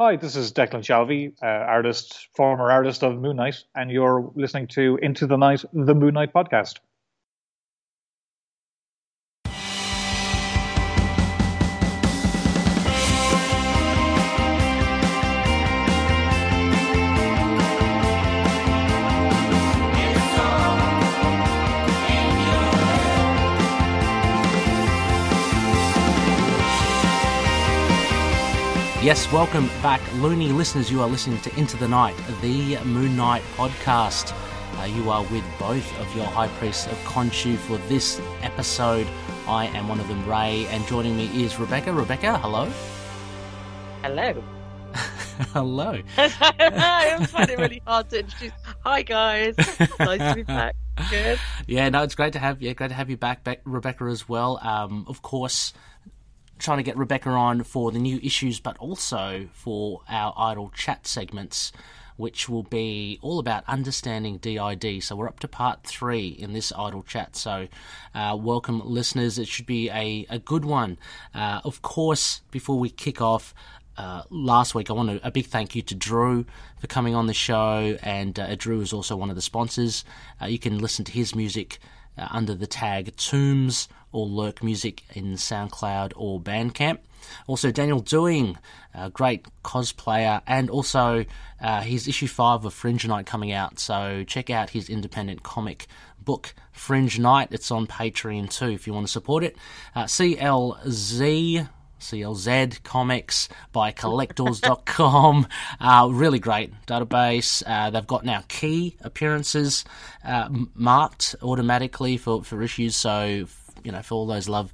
Hi, this is Declan Shalvey, uh, artist, former artist of Moon Knight, and you're listening to Into the Night, the Moon Knight podcast. Welcome back, loony listeners. You are listening to Into the Night, the Moon Knight podcast. Uh, you are with both of your high priests of Khonshu for this episode. I am one of them, Ray, and joining me is Rebecca. Rebecca, hello. Hello. hello. I find it really hard to introduce. Hi guys, nice to be back. Good. Yeah, no, it's great to have yeah, great to have you back, back Rebecca as well. Um, of course, trying to get Rebecca on for the new issues, but also for our idle chat segments, which will be all about understanding DID. So we're up to part three in this idle chat. So uh, welcome, listeners. It should be a, a good one. Uh, of course, before we kick off, uh, last week, I want to, a big thank you to Drew for coming on the show, and uh, Drew is also one of the sponsors. Uh, you can listen to his music uh, under the tag Tombs or Lurk Music in SoundCloud or Bandcamp. Also, Daniel Doing, a great cosplayer, and also uh, his issue 5 of Fringe Knight coming out. So, check out his independent comic book, Fringe Knight. It's on Patreon too if you want to support it. Uh, CLZ. CLZ Comics by collectorz.com. Uh, really great database. Uh, they've got now key appearances uh, marked automatically for, for issues. So, you know, for all those love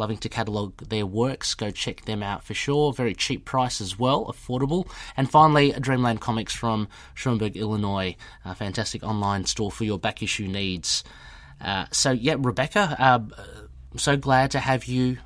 loving to catalogue their works, go check them out for sure. Very cheap price as well, affordable. And finally, Dreamland Comics from Schaumburg, Illinois, a fantastic online store for your back issue needs. Uh, so, yeah, Rebecca, uh, so glad to have you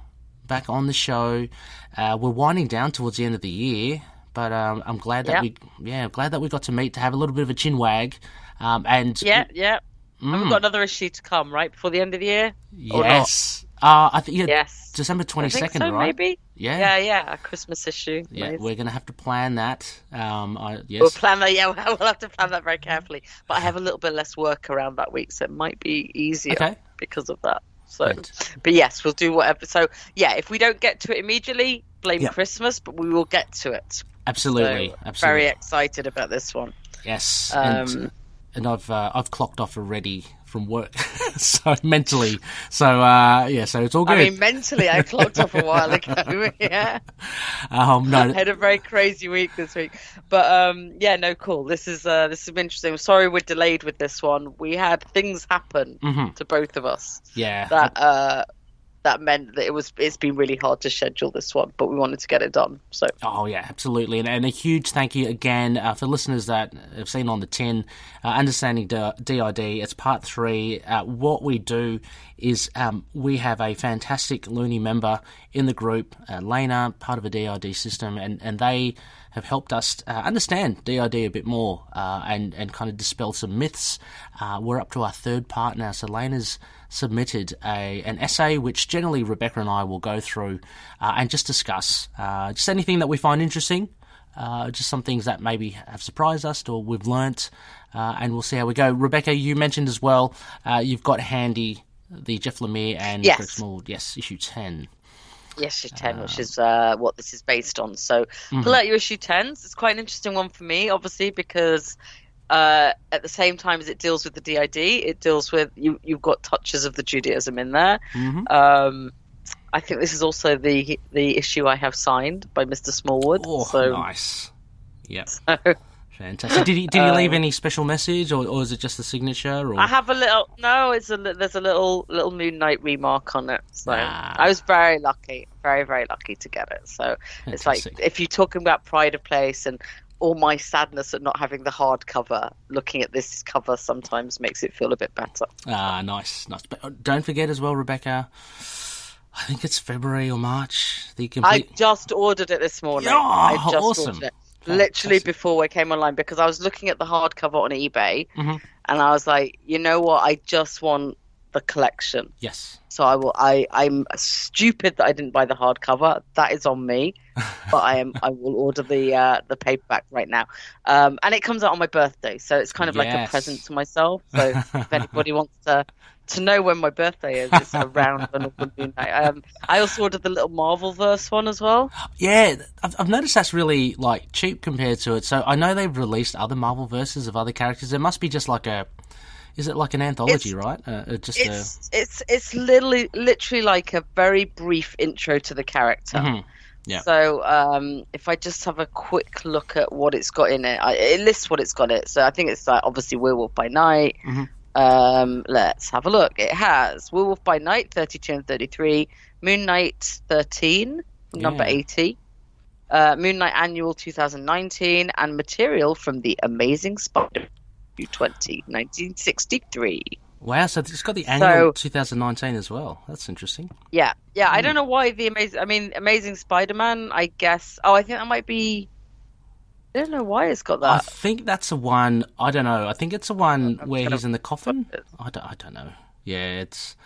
back on the show. Uh, we're winding down towards the end of the year, but um, I'm glad that Yep. we, yeah, glad that we got to meet to have a little bit of a chin wag. Um, and Yeah, yeah. And Mm. we've got another issue to come, right, before the end of the year? Yes, uh, I think yeah, Yes. December twenty second, so, right? maybe? Yeah, Yeah, yeah, a Christmas issue. Yeah, Nice. we're gonna have to plan that. Um, I, yes, We'll plan that, yeah, we'll have to plan that very carefully. But I have a little bit less work around that week, so it might be easier Okay. because of that. So, Right. but yes, we'll do whatever. So, yeah, if we don't get to it immediately, blame Yeah. Christmas, but we will get to it. absolutely, So, absolutely. Very excited about this one. Yes, Um, and, and I've uh, I've clocked off already from work, so mentally, so uh, yeah, so it's all good. I mean, mentally, I clocked off a while ago. yeah, um, no, I had a very crazy week this week, but um, yeah, no, cool. This is uh, this is interesting. I'm sorry we're delayed with this one. We had things happen mhm, to both of us yeah, that uh, that meant that it was it's been really hard to schedule this one, but we wanted to get it done. So Oh yeah, absolutely, and, and a huge thank you again uh, for listeners that have seen on the tin, uh, understanding DID. It's part three. Uh, what we do is um, we have a fantastic Looney member in the group, uh, Lena, part of a DID system, and and they have helped us uh, understand DID a bit more uh, and and kind of dispel some myths. Uh, we're up to our third part now, so Lena's submitted a an essay which generally Rebecca and I will go through uh, and just discuss uh, just anything that we find interesting. Uh, just some things that maybe have surprised us or we've learnt, uh, and we'll see how we go. Rebecca, you mentioned as well, uh, you've got handy the Jeff Lemire and Yes. Greg Small, yes, issue 10. yes, issue ten, which is uh, what this is based on. So Mhm. pull out your issue tens. It's quite an interesting one for me, obviously, because uh, at the same time as it deals with the DID, it deals with you. You've got touches of the Judaism in there. Mm-hmm. Um, I think this is also the the issue I have signed by Mr. Smallwood. Oh, so, nice. Yep, so fantastic. Did he, did he leave Um, any special message, or, or is it just a signature? Or I have a little. No, it's a there's a little little Moon Knight remark on it. So Ah. I was very lucky, very very lucky to get it. So it's like if you're talking about pride of place and all my sadness at not having the hardcover, looking at this cover sometimes makes it feel a bit better. Ah, nice, nice. But uh, don't forget as well, Rebecca. I think it's February or March. The complete... I just ordered it this morning. Yeah, I just awesome. ordered it. Literally Fantastic. before we came online because I was looking at the hardcover on eBay Mhm. and I was like, you know what? I just want the collection. Yes. So I will. I I'm stupid that I didn't buy the hardcover. That is on me. but I am. I will order the uh, the paperback right now. Um, and it comes out on my birthday, so it's kind of like a present to myself. So if anybody wants to to know when my birthday is, it's around the moon night. Um, I also ordered the little Marvel verse one as well. Yeah, I've, I've noticed that's really like cheap compared to it. So I know they've released other Marvel verses of other characters. There must be just like a, is it like an anthology, It's- right? Uh, uh, just a, It's it's it's literally literally like a very brief intro to the character. Mhm. Yeah. So um, if I just have a quick look at what it's got in it, I, it lists what it's got in it. So I think it's like obviously Werewolf by Night. Mhm. Um, let's have a look. It has Werewolf by Night 32 and 33, Moon Knight 13, number Yeah. 80, uh, Moon Knight Annual 2019, and material from the Amazing Spider 20, 1963. wow. So it's got the annual So- 2019 as well. That's interesting. Yeah, yeah. I Hmm. don't know why the amazing. I mean, Amazing Spider-Man. I guess. Oh, I think that might be. I don't know why it's got that. I think that's the one. I don't know. I think it's the one I'm where he's in the coffin. I don't. I don't know. Yeah, it's.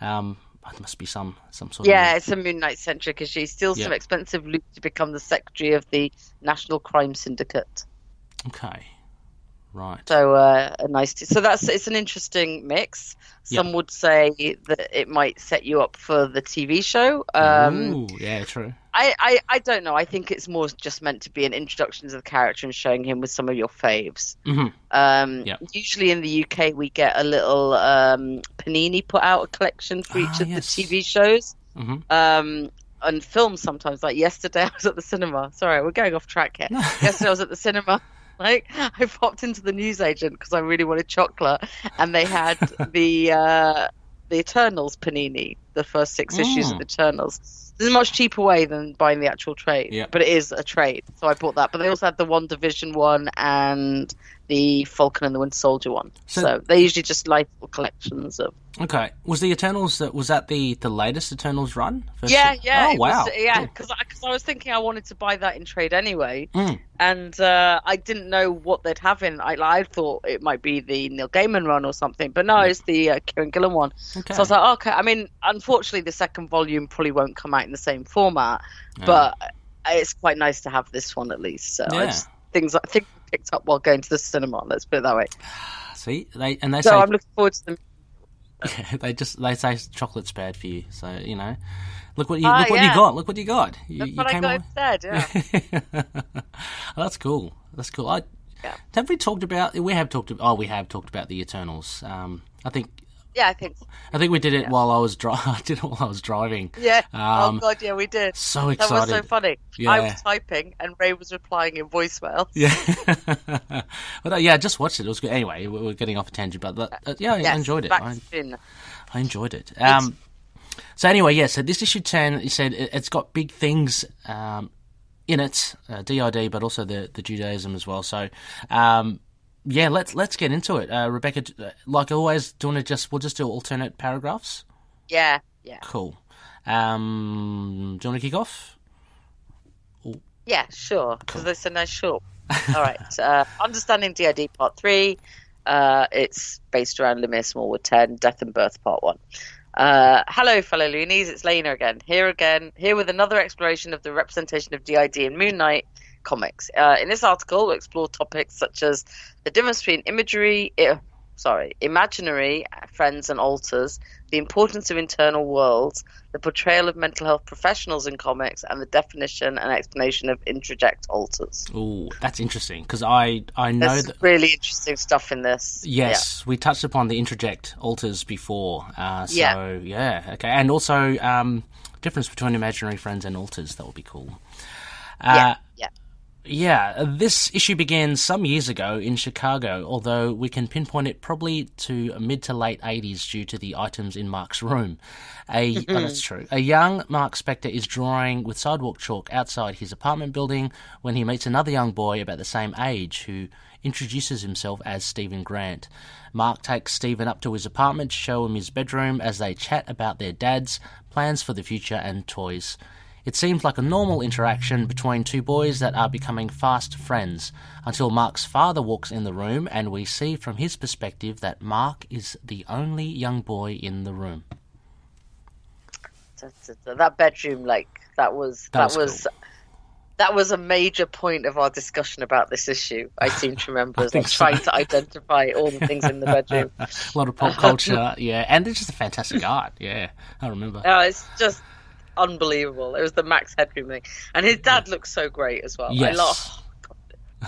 Um, it must be some some sort Yeah, of. it's a Moon Knight centric issue. Steals Yeah. some expensive loot to become the secretary of the National Crime Syndicate. Okay. Right. So uh, a nice. T- so that's it's an interesting mix. Some would say that it might set you up for the TV show. Um, Ooh, yeah, true. I, I, I don't know. I think it's more just meant to be an introduction to the character and showing him with some of your faves. hmm Um, Yeah. Usually in the UK, we get a little um, Panini put out a collection for each Ah, of yes. the TV shows hmm um, and films sometimes. Like yesterday, I was at the cinema. Sorry, we're going off track here. yesterday, I was at the cinema. Like I popped into the newsagent because I really wanted chocolate, and they had the uh, the Eternals Panini, the first six issues of Mm. the Eternals. There's a much cheaper way than buying the actual trade, Yeah. but it is a trade, so I bought that. But they also had the WandaVision one and the Falcon and the Winter Soldier one. So- So, they usually just like collections of. Okay. Was the Eternals? that Was that the the latest Eternals run? First- Yeah, yeah, Oh wow. was- yeah. Cool. Because I, was thinking I wanted to buy that in trade anyway, Mm. and uh, I didn't know what they'd have in. I, I thought it might be the Neil Gaiman run or something, but no, it's the uh, Kieron Gillen one. Okay. So I was like, okay. I mean, unfortunately, the second volume probably won't come out in the same format, but it's quite nice to have this one at least. So I Yeah. just, things I think I picked up while going to the cinema. Let's put it that way. See, they and they So say I'm looking forward to them. Yeah, they just they say chocolate's bad for you. So you know, look what you Ah, look what you got. Look what you got. You, That's you what I got instead. Yeah. oh, that's cool. That's cool. I, Yeah. Have we talked about? We have talked. Oh, we have talked about the Eternals. Um, I think yeah, I think. So. I think we did it while I was dri- I did it while I was driving. Yeah. Um, oh god, yeah, we did. So That excited. was so funny. Yeah. I was typing and Ray was replying in voicemail. Yeah, but uh, yeah, I just watched it. It was good. Anyway, we- we're getting off a tangent, but uh, yeah, I Yes, enjoyed it. I. I enjoyed it. Um, so anyway, yeah. So this issue ten, you said it, it's got big things um, in it, uh, DID, but also the the Judaism as well. So um, yeah, let's let's get into it. Uh, Rebecca, uh, like always, do you want to just we'll just do alternate paragraphs? Yeah, yeah, Cool. Um, do you want to kick off? yeah. Sure, because it's a nice short. All right. Uh, Understanding DID Part Three. Uh, it's based around Lemire Smallwood Ten, Death and Birth Part One. Uh, hello, fellow loonies. It's Lena again. Here again, here with another exploration of the representation of DID in Moon Knight comics. Uh, in this article, we'll explore topics such as the difference between imagery, i- sorry, imaginary friends and alters, the importance of internal worlds, the portrayal of mental health professionals in comics, and the definition and explanation of introject alters. Oh, that's interesting because I I know There's that. really interesting stuff in this. Yes, we touched upon the introject alters before. Uh, so yeah. Yeah. okay, and also um, difference between imaginary friends and alters. That would be cool. Uh, yeah. Yeah, this issue began some years ago in Chicago, although we can pinpoint it probably to mid to late 80s due to the items in Mark's room. A, oh, that's true. A young Mark Spector is drawing with sidewalk chalk outside his apartment building when he meets another young boy about the same age who introduces himself as Stephen Grant. Mark takes Stephen up to his apartment to show him his bedroom as they chat about their dads, plans for the future, and toys. It seems like a normal interaction between two boys that are becoming fast friends until Mark's father walks in the room and we see from his perspective that Mark is the only young boy in the room. That bedroom, like that was that, that was, was cool. that was a major point of our discussion about this issue. I seem to remember as like so. trying to identify all the things in the bedroom. a lot of pop culture, yeah, and it's just a fantastic art. Yeah, I remember. No, it's just unbelievable. It was the Max Headroom thing, and his dad looks so great as well. Yes. I love.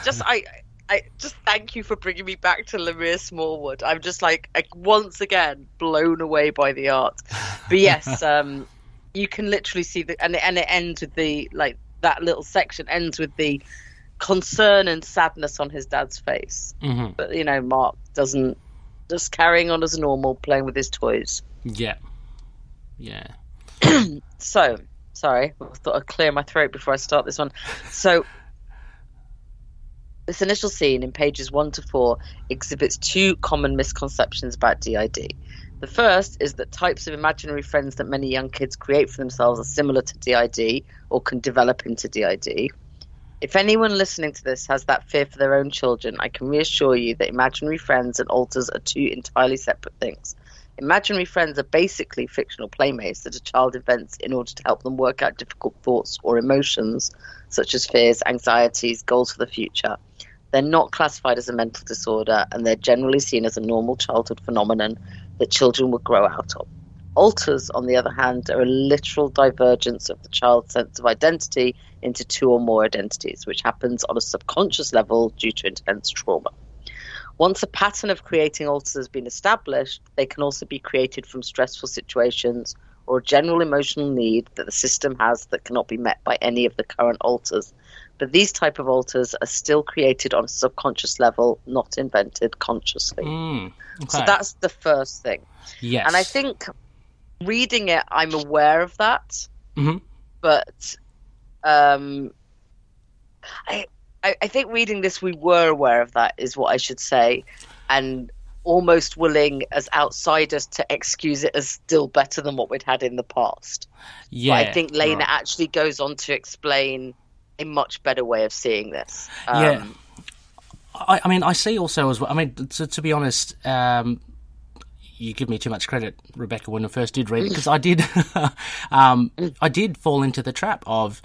Just I. I just thank you for bringing me back to Lemire Smallwood. I'm just like, like once again blown away by the art. But yes, um, you can literally see the and it, and it ends with the like that little section ends with the concern and sadness on his dad's face. Mm-hmm. But you know, Mark doesn't just carrying on as normal, playing with his toys. Yeah, yeah. so, sorry, I thought I'd clear my throat before I start this one. So, this initial scene in pages one to four exhibits two common misconceptions about DID. The first is that types of imaginary friends that many young kids create for themselves are similar to DID or can develop into DID. If anyone listening to this has that fear for their own children, I can reassure you that imaginary friends and alters are two entirely separate things. Imaginary friends are basically fictional playmates that a child invents in order to help them work out difficult thoughts or emotions, such as fears, anxieties, goals for the future. They're not classified as a mental disorder, and they're generally seen as a normal childhood phenomenon that children would grow out of. Alters, on the other hand, are a literal divergence of the child's sense of identity into two or more identities, which happens on a subconscious level due to intense trauma. Once a pattern of creating alters has been established, they can also be created from stressful situations or a general emotional need that the system has that cannot be met by any of the current alters. But these type of alters are still created on a subconscious level, not invented consciously. Mm, okay. So that's the first thing. Yes. And I think reading it, I'm aware of that. Mm-hmm. But um, I I, I think reading this, we were aware of that, is what I should say, and almost willing as outsiders to excuse it as still better than what we'd had in the past. Yeah, but I think Lena right. actually goes on to explain a much better way of seeing this. Um, yeah. I, I, mean, I see also as well. I mean, to, to be honest, um, you give me too much credit, Rebecca, when I first did read it because I did, um, I did fall into the trap of,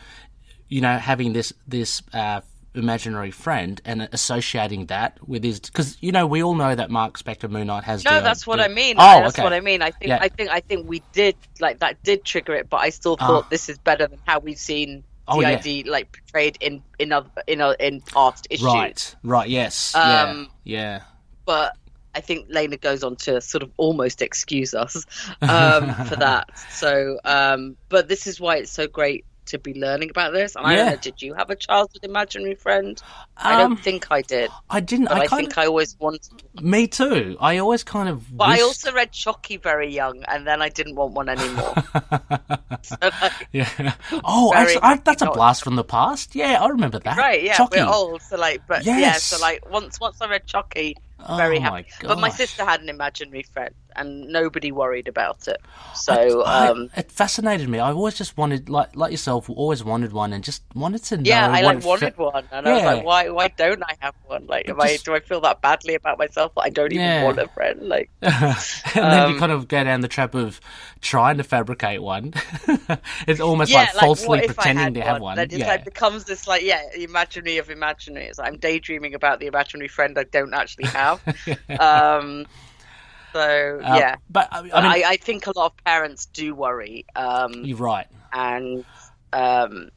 you know, having this this uh, imaginary friend and associating that with his because you know we all know that Mark Spector Moon Knight has. No, the, that's what the, I mean. Oh, that's okay. what I mean. I think yeah. I think I think we did like that did trigger it, but I still thought uh, this is better than how we've seen oh, DID yeah. like portrayed in in other in in past issues. Right. Right. Yes. Um, yeah. Yeah. But I think Lena goes on to sort of almost excuse us um, for that. So, um, but this is why it's so great to be learning about this. And yeah. I don't know, did you have a childhood imaginary friend? Um, I don't um, think I did. I didn't. I, I, think of, I always wanted. Me too. I always kind of. But wished... I also read Chucky very young, and then I didn't want one anymore. so like, yeah. Oh, actually, I, that's a blast from the past. Yeah, I remember that. Right. Yeah. Chucky. We're old, so like, but yes. yeah. So like, once once I read Chucky, very oh happy. But my sister had an imaginary friend, and nobody worried about it. So I, I, um, it fascinated me. I always just wanted, like like yourself, always wanted one, and just wanted to know. Yeah, I like wanted fi- one, and yeah. I was like, why why don't I have one? Like, just, I do I feel that badly about myself? that I don't even yeah. want a friend. Like, and then um, you kind of go down the trap of trying to fabricate one. it's almost yeah, like, like falsely pretending to have one. Then it like becomes this like yeah, imaginary of imaginary. It's like I'm daydreaming about the imaginary friend I don't actually have. um, so uh, yeah, but I, mean, I, I, think a lot of parents do worry. Um, you're right, and um,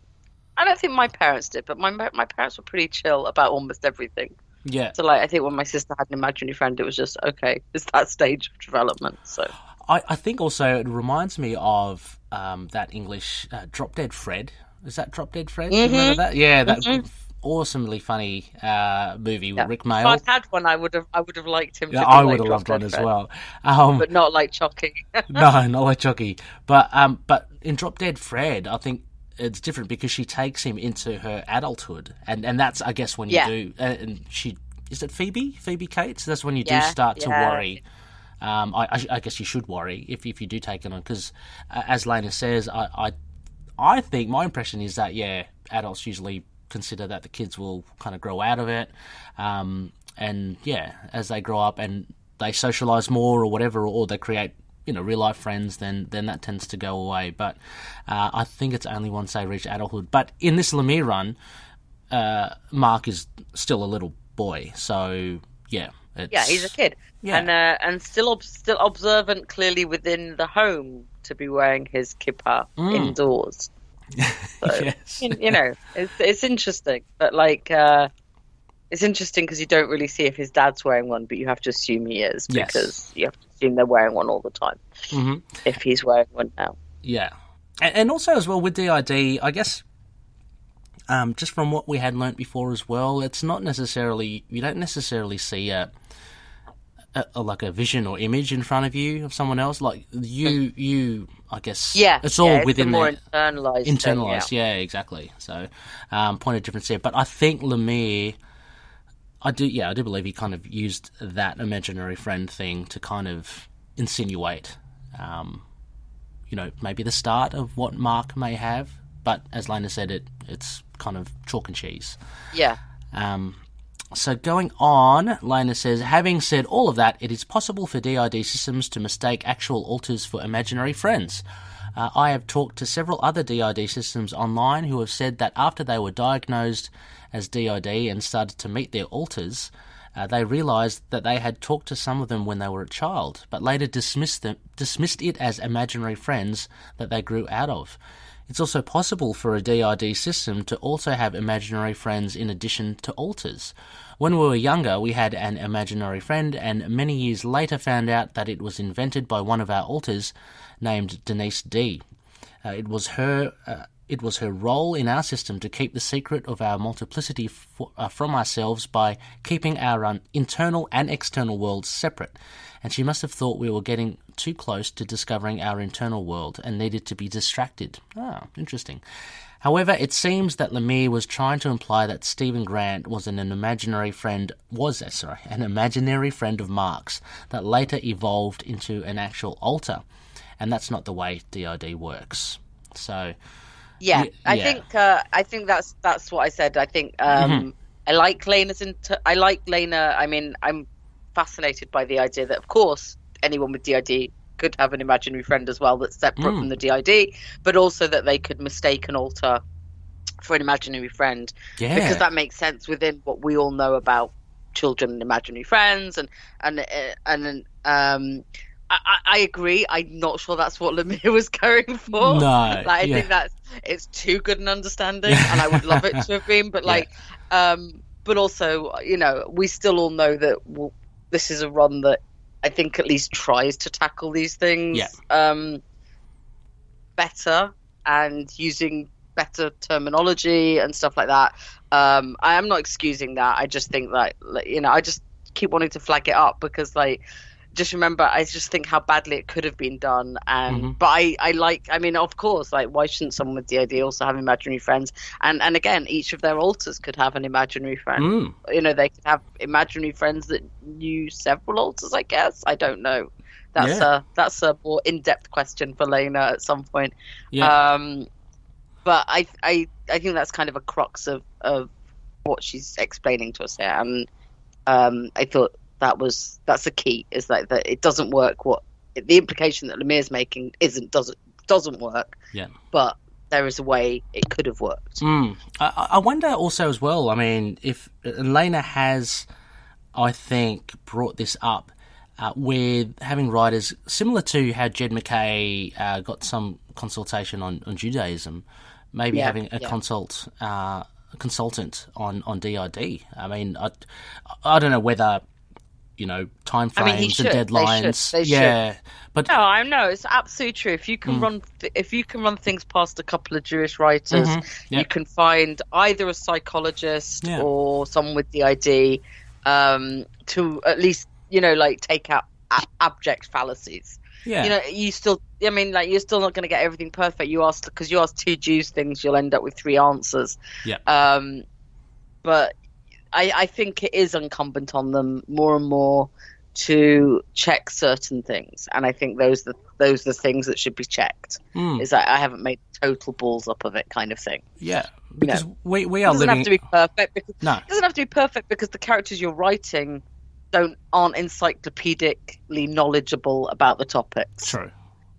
I don't think my parents did, but my my parents were pretty chill about almost everything. Yeah. So like, I think when my sister had an imaginary friend, it was just okay. It's that stage of development. So I, I think also it reminds me of um, that English uh, Drop Dead Fred. Is that Drop Dead Fred? Mm-hmm. Remember that? Yeah, that mm-hmm. Awesomely funny uh, movie yeah. with Rik Mayall. If I'd had one, I would have. I would have liked him. Yeah, I would have loved one as well. Um, but not like Chucky. no, not like Chucky. But um, but in Drop Dead Fred, I think it's different because she takes him into her adulthood, and and that's I guess when you yeah. do, uh, and she is it Phoebe Phoebe Cates. That's when you do start to worry um, I, I, guess you should worry if, if you do take it on because, uh, as Lena says, I, I, I think my impression is that yeah, adults usually consider that the kids will kind of grow out of it, um, and yeah, as they grow up and they socialize more or whatever, or they create you know real life friends, then then that tends to go away. But uh, I think it's only once they reach adulthood. But in this Lemire run, uh, Mark is still a little boy, so yeah. yeah, he's a kid, yeah. and uh, and still still observant, clearly within the home to be wearing his kippah mm. indoors. So, yes. you, you, know, it's it's interesting, but like uh, it's interesting because you don't really see if his dad's wearing one, but you have to assume he is because yes. you have to assume they're wearing one all the time. Mm-hmm. If he's wearing one now, yeah, and, and also as well with DID, I guess. Um, just from what we had learnt before as well, it's not necessarily you don't necessarily see a, a, a, like a vision or image in front of you of someone else. Like you, you, I guess. Yeah, it's all yeah, within the internalized. Internalized, thing, yeah. yeah. exactly. So, um, point of difference there. But I think Lemire I do, yeah, I do believe he kind of used that imaginary friend thing to kind of insinuate, um, you know, maybe the start of what Mark may have. But as Lena said, it it's kind of chalk and cheese. Yeah. Um, so going on, Lena says, having said all of that, it is possible for DID systems to mistake actual alters for imaginary friends. Uh, I have talked to several other DID systems online who have said that after they were diagnosed as DID and started to meet their alters, uh, they realised that they had talked to some of them when they were a child, but later dismissed them, dismissed it as imaginary friends that they grew out of. It's also possible for a DID system to also have imaginary friends in addition to alters. When we were younger, we had an imaginary friend, and many years later found out that it was invented by one of our alters named Denise D. Uh, it was her. Uh, it was her role in our system to keep the secret of our multiplicity uh, from ourselves by keeping our um, internal and external worlds separate. And she must have thought we were getting too close to discovering our internal world and needed to be distracted. Ah, interesting. However, it seems that Lemire was trying to imply that Stephen Grant was an, an imaginary friend was uh, sorry, an imaginary friend of Mark's that later evolved into an actual alter, and that's not the way DID works. So, yeah, I think uh, I think that's that's what I said. I think um, mm-hmm. I like Lena's. Inter- I like Lena. I mean, I'm fascinated by the idea that, of course, anyone with DID could have an imaginary friend as well that's separate mm. from the DID, but also that they could mistake an alter for an imaginary friend. Yeah. Because that makes sense within what we all know about children and imaginary friends and and uh, and um I, I, agree. I'm not sure that's what Lemire was going for. No, like, I yeah. think that's it's too good an understanding, and I would love it to have been. But like, yeah. um, but also, you know, we still all know that we'll, this is a run that I think at least tries to tackle these things yeah. um, better and using better terminology and stuff like that. Um, I am not excusing that. I just think that you know, I just keep wanting to flag it up because like just remember I just think how badly it could have been done and mm-hmm. but I, I like I mean of course like why shouldn't someone with DID also have imaginary friends and and again each of their alters could have an imaginary friend mm. you know they could have imaginary friends that knew several alters I guess I don't know that's yeah. a that's a more in-depth question for Lena at some point yeah. um but I I I think that's kind of a crux of of what she's explaining to us here and um I thought that was that's the key is like that it doesn't work what the implication that Lemire's making isn't doesn't doesn't work yeah but there is a way it could have worked mm. I, I wonder also as well I mean if Lena has I think brought this up uh, with having writers similar to how Jed MacKay uh, got some consultation on, on Judaism, maybe yeah, having a yeah. consult uh, consultant on, on DID. I mean, I, I don't know whether you know time frames I mean, and deadlines. They should. They yeah, should. but no, I know it's absolutely true. If you can mm. run, th- if you can run things past a couple of Jewish writers, mm-hmm. yep. you can find either a psychologist yeah. or someone with DID um, to at least you know like take out a- abject fallacies. Yeah. You know, you still, I mean, like, you're still not going to get everything perfect. You ask, because you ask two Jews things, you'll end up with three answers. Yeah. Um, but I, I think it is incumbent on them more and more to check certain things, and I think those the those are the things that should be checked. Mm. Is that I haven't made total balls up of it kind of thing. Yeah, because we we are It doesn't living. have to be perfect. Because, No. it doesn't have to be perfect because the characters you're writing don't aren't encyclopedically knowledgeable about the topics. True.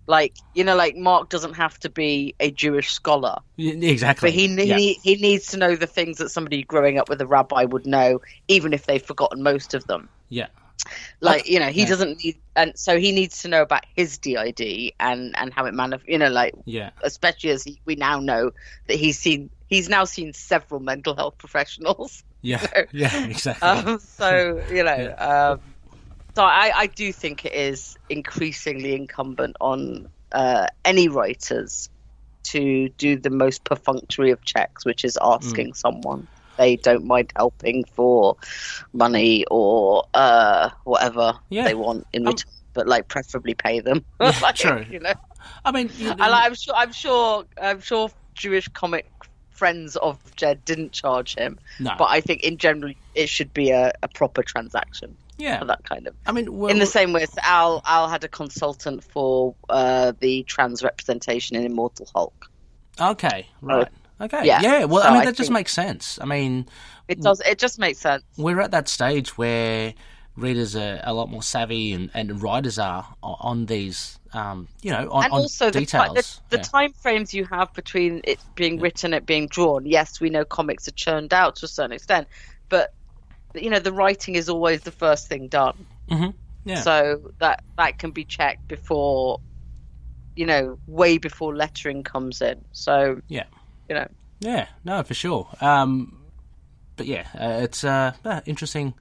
Like you know, like Mark doesn't have to be a Jewish scholar, Exactly. but he he, yeah. need- he needs to know the things that somebody growing up with a rabbi would know, even if they've forgotten most of them. yeah. Like you know, he yeah. doesn't need, and so he needs to know about his DID and and how it manif- You know, like Yeah. especially as he, we now know that he's seen he's now seen several mental health professionals. Yeah. Yeah. Exactly. Um, so you know, um, so I, I do think it is increasingly incumbent on uh, any writers to do the most perfunctory of checks, which is asking Mm. someone they don't mind helping for money or uh, whatever Yeah. they want in Um, return, but like preferably pay them. Yeah, Like, true. You know, I mean, you- and I'm sure, I'm sure, I'm sure Jewish comic friends of Jed didn't charge him, no. but I think in general it should be a, a proper transaction yeah. for that kind of. I mean, we're, In the same way as Al, Al had a consultant for uh, the trans representation in Immortal Hulk. Okay. Right. Okay. Yeah. Yeah. Well, So I mean, I that just think- makes sense. I mean, It does. It just makes sense. we're at that stage where readers are a lot more savvy and, and writers are on these, um, you know, on, and on also the, ti- details. the, the yeah. time frames you have between it being written and it being drawn. Yes, we know comics are churned out to a certain extent, but you know the writing is always the first thing done. Mhm. Yeah. So that that can be checked before, you know, way before lettering comes in. So Yeah. you know, Yeah, no, for sure. Um, but yeah, uh, it's uh, uh, interesting.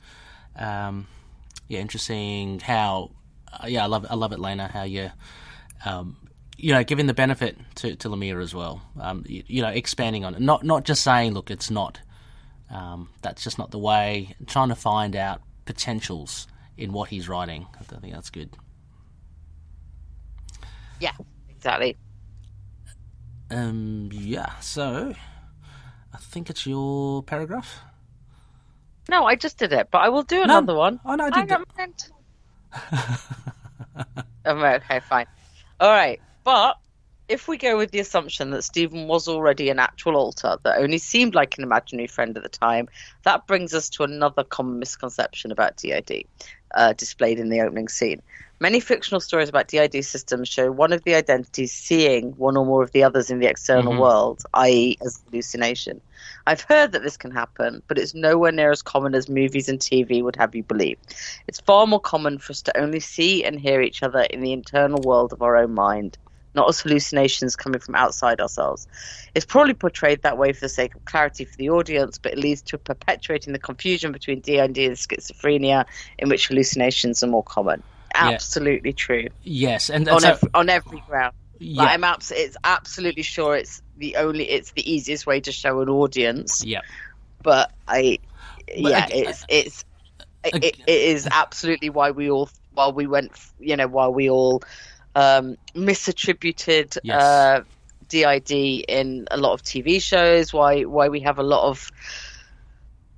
Um, yeah, interesting how. Uh, yeah, I love I love it, Lena. How you, um, you know, giving the benefit to to Lemire as well. Um, you, you know, expanding on it, not not just saying, look, it's not. Um, that's just not the way. Trying to find out potentials in what he's writing. I think that's good. yeah, exactly. Um, yeah. So, I think it's your paragraph. No, I just did it, but I will do another one. Oh no, I did. don't mind. Um, okay, fine. All right, but if we go with the assumption that Stephen was already an actual alter that only seemed like an imaginary friend at the time, that brings us to another common misconception about DID, uh, displayed in the opening scene. Many fictional stories about DID systems show one of the identities seeing one or more of the others in the external Mhm. world, i.e., as hallucination. I've heard that this can happen, but it's nowhere near as common as movies and TV would have you believe. It's far more common for us to only see and hear each other in the internal world of our own mind, not as hallucinations coming from outside ourselves. It's probably portrayed that way for the sake of clarity for the audience, but it leads to perpetuating the confusion between DID and schizophrenia, in which hallucinations are more common. Yeah. Absolutely true Yes, and, and on so, every, on every ground. yeah, Like, I'm abs- it's absolutely sure it's the only it's the easiest way to show an audience yeah. but I, yeah, it's it's it, it is absolutely why we all while we went, you know, while we all um, misattributed Yes. uh, DID in a lot of TV shows. Why why we have a lot of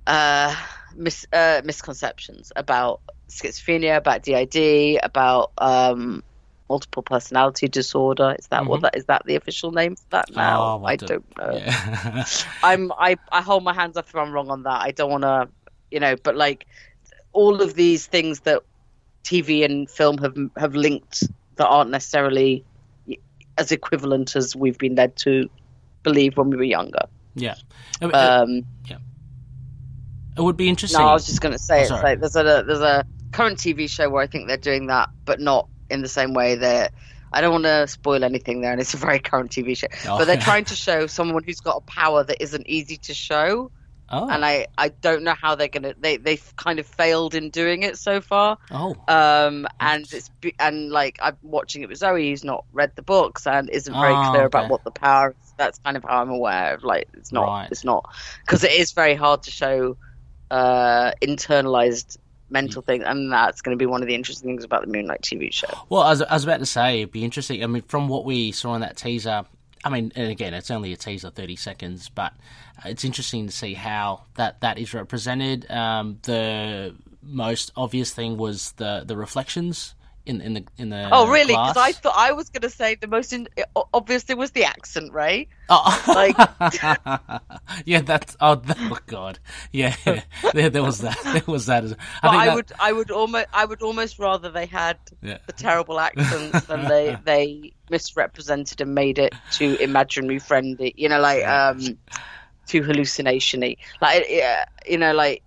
uh, mis, uh, misconceptions about schizophrenia, about DID, about um, multiple personality disorder. Is that what Mhm. that is? That the official name for that now? Oh, I I don't- don't know. Yeah. I'm I, I hold my hands up if I'm wrong on that. I don't want to, you know, but like all of these things that TV and film have have linked that aren't necessarily as equivalent as we've been led to believe when we were younger. yeah. It, it- Um, it would be interesting. no, I was just going to say Oh, it's sorry. like there's a there's a current TV show where I think they're doing that, but not in the same way. They're I don't want to spoil anything there, and it's a very current TV show. Oh, But they're yeah. trying to show someone who's got a power that isn't easy to show. Oh, and I, I don't know how they're gonna they they've kind of failed in doing it so far. Oh, um and it's and like I'm watching it with Zoe who's not read the books and isn't very Oh, clear okay. about what the power is. That's kind of how I'm aware of like it's not Right. it's not. Because it is very hard to show uh internalized mental things and that's going to be one of the interesting things about the Moon Knight TV show. Well, I was, I was about to say it'd be interesting. I mean, from what we saw in that teaser, I mean, and again, it's only a teaser, thirty seconds, but it's interesting to see how that that is represented. Um, the most obvious thing was the the reflections in in the in the. Oh, really? Because. I thought I was going to say the most in- obvious thing was the accent, right? Oh, Like- yeah, that's oh, oh god, yeah, there, there was that, there was that. I I, that, would, I would almost, I would almost rather they had Yeah. the terrible accents than they they misrepresented and made it too imaginary friendly. You know, like um, too hallucinationy. Like, yeah, you know, like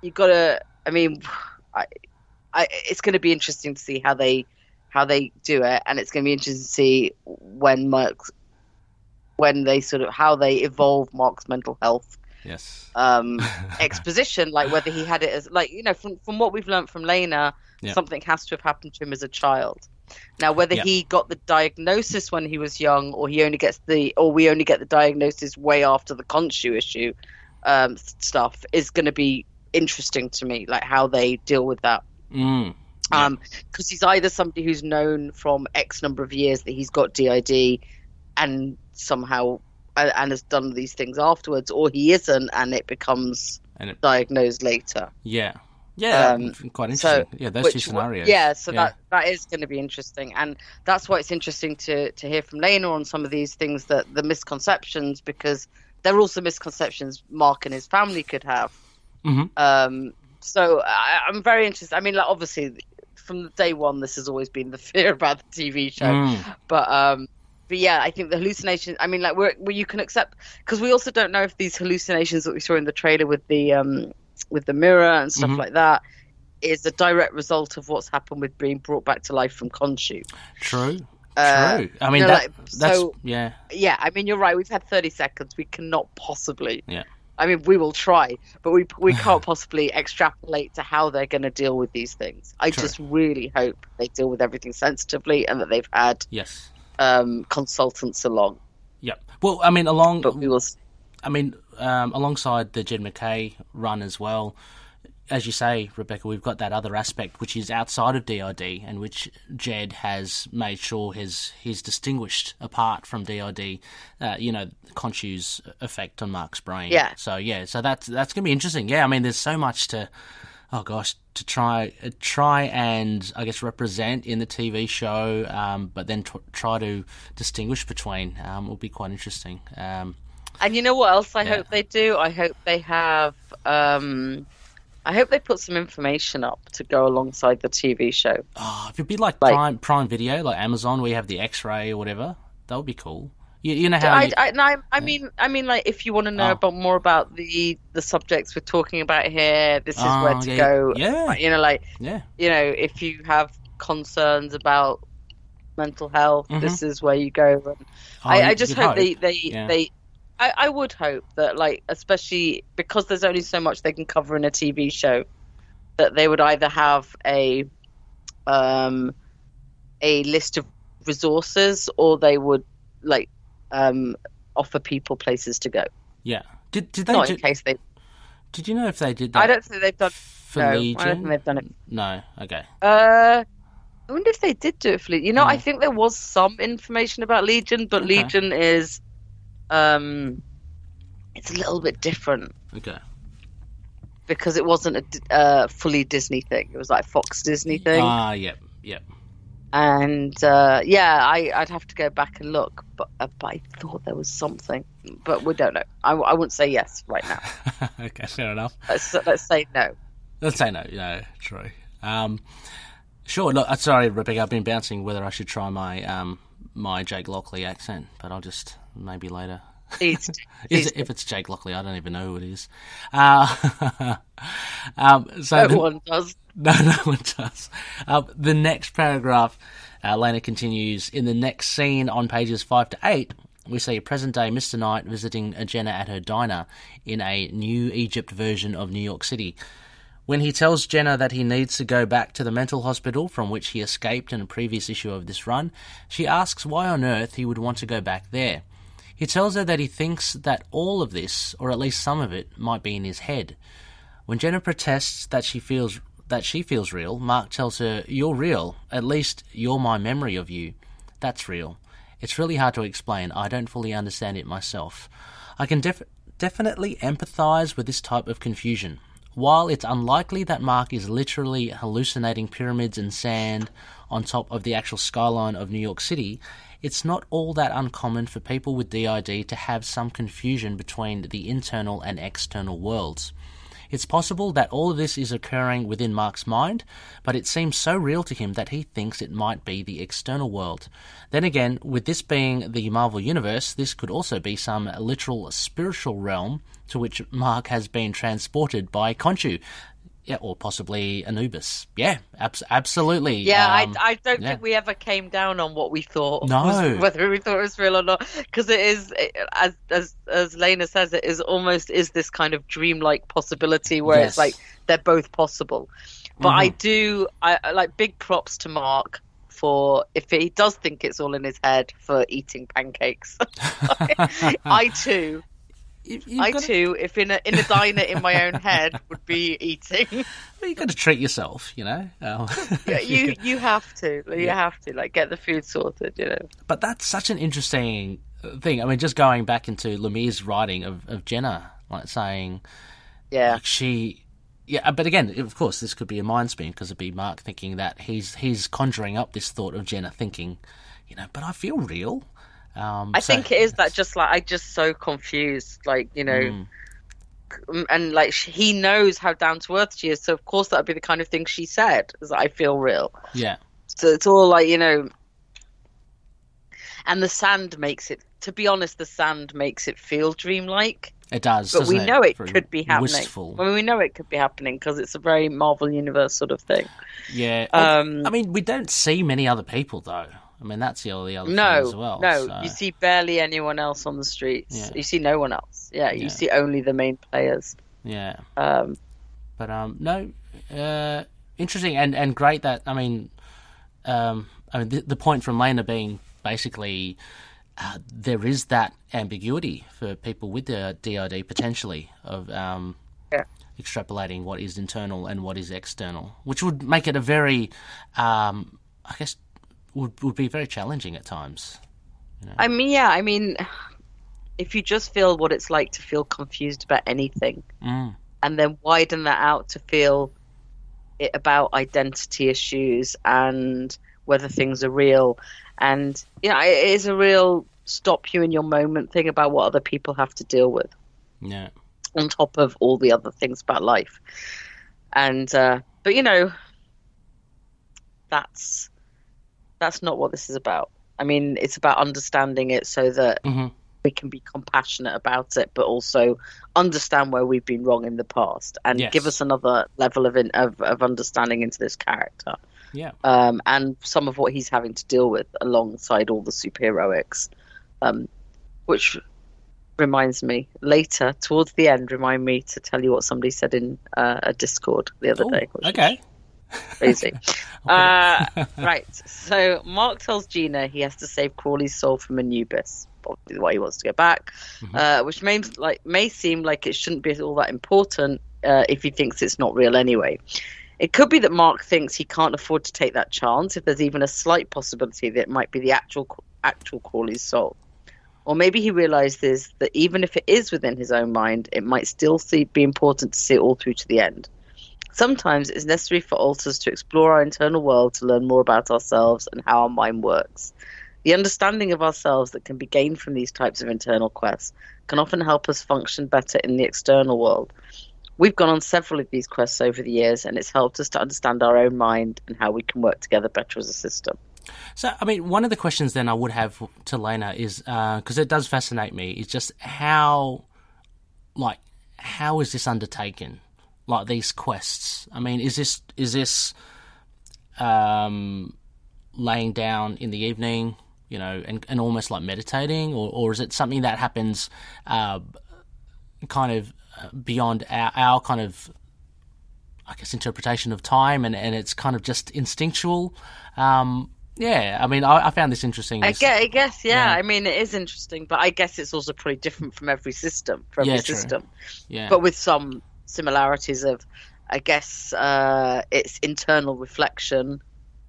you gotta. I mean, I, I, it's going to be interesting to see how they how they do it, and it's going to be interesting to see when Mark's when they sort of how they evolve Mark's mental health yes, um, exposition, like whether he had it as like you know from from what we've learned from Lena, Yeah. something has to have happened to him as a child. Now, whether Yeah. he got the diagnosis when he was young, or he only gets the, or we only get the diagnosis way after the Khonshu issue um, stuff, is going to be interesting to me, like how they deal with that. Mm, Yeah. Um, because he's either somebody who's known from X number of years that he's got DID, and somehow uh, and has done these things afterwards, or he isn't, and it becomes and it, diagnosed later. yeah, yeah, Um, quite So, interesting. yeah, those two scenarios. Yeah, so that that is going to be interesting, and that's why it's interesting to to hear from Lena on some of these things that the misconceptions, because they're also misconceptions Mark and his family could have. Mhm. Um, so I, I'm very interested. I mean, like obviously from day one, this has always been the fear about the TV show, Mm, but um, but yeah, I think the hallucinations. I mean, like where where you can accept because we also don't know if these hallucinations that we saw in the trailer with the um with the mirror and stuff Mhm. like that is a direct result of what's happened with being brought back to life from Khonshu. true, Uh, true. I mean, no, that, like, that's so- yeah, Yeah, I mean you're right. We've had 30 seconds. We cannot possibly. Yeah. I mean, we will try, but we we can't possibly extrapolate to how they're going to deal with these things. I True. just really hope they deal with everything sensitively and that they've had yes, um, consultants along. yeah. Well, I mean, along But we will. I mean, um, alongside the Jed MacKay run as well, as you say, Rebecca, we've got that other aspect which is outside of DID and which Jed has made sure his he's distinguished apart from DID. Uh, you know, Khonshu's effect on Mark's brain. Yeah. So yeah, so that's that's gonna be interesting. Yeah, I mean, there's so much to. Oh gosh, to try uh, try and I guess represent in the TV show, um, but then t- try to distinguish between um, will be quite interesting. Um, And you know what else I Yeah. hope they do? I hope they have. Um, I hope they put some information up to go alongside the TV show. Oh, if it'd be like, Like- Prime Prime Video, like Amazon, where you have the X-ray or whatever, that would be cool. You, you know how I, you, I, no, I, I mean, I mean, like, if you want to know Oh. about more about the the subjects we're talking about here, this is Oh, where ah, to yeah, go. yeah. You know, like, yeah, you know, if you have concerns about mental health, Mhm. this is where you go. And Oh, I, I just you'd hope, they they, Yeah. they I, I would hope that like especially because there's only so much they can cover in a TV show that they would either have a um a list of resources or they would like um offer people places to go. yeah. Did did they? Not do- in case they did you know if they did that? I don't think they've done for no, I Legion. don't think they've done it. No. Okay. Uh I wonder if they did do it for Legion. You know. I think there was some information about Legion, but Okay. Legion is um it's a little bit different. Okay. because it wasn't a uh, fully Disney thing. It was like Fox Disney thing, Ah, yep, yep. and uh, yeah, I, I'd have to go back and look, but, uh, but I thought there was something, but we don't know. I, I wouldn't say yes right now. okay, fair enough. Let's let's say no. Let's say no. No, true. Um, sure. Look, uh, sorry, Rebecca. I've been bouncing whether I should try my um my Jake Lockley accent, but I'll just maybe later. Please, Is please it, if it's Jake Lockley, I don't even know who it is. Uh, um, so no the- one does. No, no one does. Um, the next paragraph, uh, continues. In the next scene on pages 5 to 8, we see a present day Mr. Knight visiting Jenna at her diner in a New Egypt version of New York City. When he tells Jenna that he needs to go back to the mental hospital from which he escaped in a previous issue of this run, she asks why on earth he would want to go back there. He tells her that he thinks that all of this, or at least some of it, might be in his head. When Jenna protests that she feels that she feels real, Mark tells her, "You're real. At least you're my memory of you. That's real. It's really hard to explain. I don't fully understand it myself. I can def- definitely empathize with this type of confusion. While it's unlikely that Mark is literally hallucinating pyramids and sand on top of the actual skyline of New York City, it's not all that uncommon for people with DID to have some confusion between the internal and external worlds. It's possible that all of this is occurring within Mark's mind, but it seems so real to him that he thinks it might be the external world. Then again, with this being the Marvel Universe, this could also be some literal spiritual realm to which Mark has been transported by Khonshu. Yeah, or possibly Anubis. Yeah, abs- absolutely. Yeah, um, I, I don't yeah. think we ever came down on what we thought. No, was, whether we thought it was real or not, because it is, as as as Lena says, it is almost is this kind of dreamlike possibility where yes. it's like they're both possible. But mm-hmm. I do, I like big props to Mark for if he does think it's all in his head for eating pancakes. I too I gotta... too, if in a in a diner in my own head, would be eating. Well, you got to treat yourself, you know. Oh. yeah, you you have to, you yeah. have to, like get the food sorted, you know. But that's such an interesting thing. I mean, just going back into Lemire's writing of of Jenna, like saying, yeah, like she, yeah. But again, of course, this could be a mind spin because it'd be Mark thinking that he's he's conjuring up this thought of Jenna thinking, you know, but I feel real. Um, I so, think it is that just like I just so confused, like you know, mm. and like she, he knows how down to earth she is, so of course that would be the kind of thing she said. Is I feel real. Yeah. So it's all like you know, and the sand makes it. To be honest, the sand makes it feel dreamlike. It does, but we it? know it could be happening. Wistful. I mean, we know it could be happening because it's a very Marvel Universe sort of thing. Yeah. Um, I mean, we don't see many other people though. I mean, that's the only other no, thing as well. No, so. you see barely anyone else on the streets. Yeah. You see no one else. Yeah, you yeah. see only the main players. Yeah. Um, but um, no, uh, interesting and, and great that I mean, um, I mean the, the point from Lena being basically uh, there is that ambiguity for people with the DID potentially of um, yeah. extrapolating what is internal and what is external, which would make it a very, um, I guess, would would be very challenging at times. You know? I mean, yeah, I mean, if you just feel what it's like to feel confused about anything, mm. and then widen that out to feel it about identity issues and whether things are real, and you know, it is a real stop you in your moment thing about what other people have to deal with. Yeah. On top of all the other things about life, and uh, but you know, that's that's not what this is about. I mean, it's about understanding it so that mm-hmm. we can be compassionate about it, but also understand where we've been wrong in the past and yes. give us another level of, in, of, of understanding into this character. Yeah. Um, and some of what he's having to deal with alongside all the superheroics, um, which reminds me later towards the end remind me to tell you what somebody said in uh, a discord the other Ooh, day okay Crazy. uh, right. So Mark tells Gena he has to save Crawley's soul from Anubis. Obviously, why he wants to go back, mm-hmm. uh, which may like may seem like it shouldn't be all that important uh, if he thinks it's not real anyway. It could be that Mark thinks he can't afford to take that chance if there's even a slight possibility that it might be the actual actual Crawley's soul. Or maybe he realizes that even if it is within his own mind, it might still see, be important to see it all through to the end. Sometimes it's necessary for alters to explore our internal world to learn more about ourselves and how our mind works. The understanding of ourselves that can be gained from these types of internal quests can often help us function better in the external world. We've gone on several of these quests over the years, and it's helped us to understand our own mind and how we can work together better as a system. So, I mean, one of the questions then I would have to Lena is because uh, it does fascinate me is just how, like, how is this undertaken? Like these quests? I mean, is this is this um, laying down in the evening, you know, and, and almost like meditating, or, or is it something that happens uh, kind of uh, beyond our, our kind of I guess interpretation of time, and, and it's kind of just instinctual. Um, yeah, I mean, I, I, found this interesting. I guess, I guess yeah. yeah. I mean, it is interesting, but I guess it's also pretty different from every system, for every yeah, system. Yeah. But with some similarities of, I guess, uh, it's internal reflection.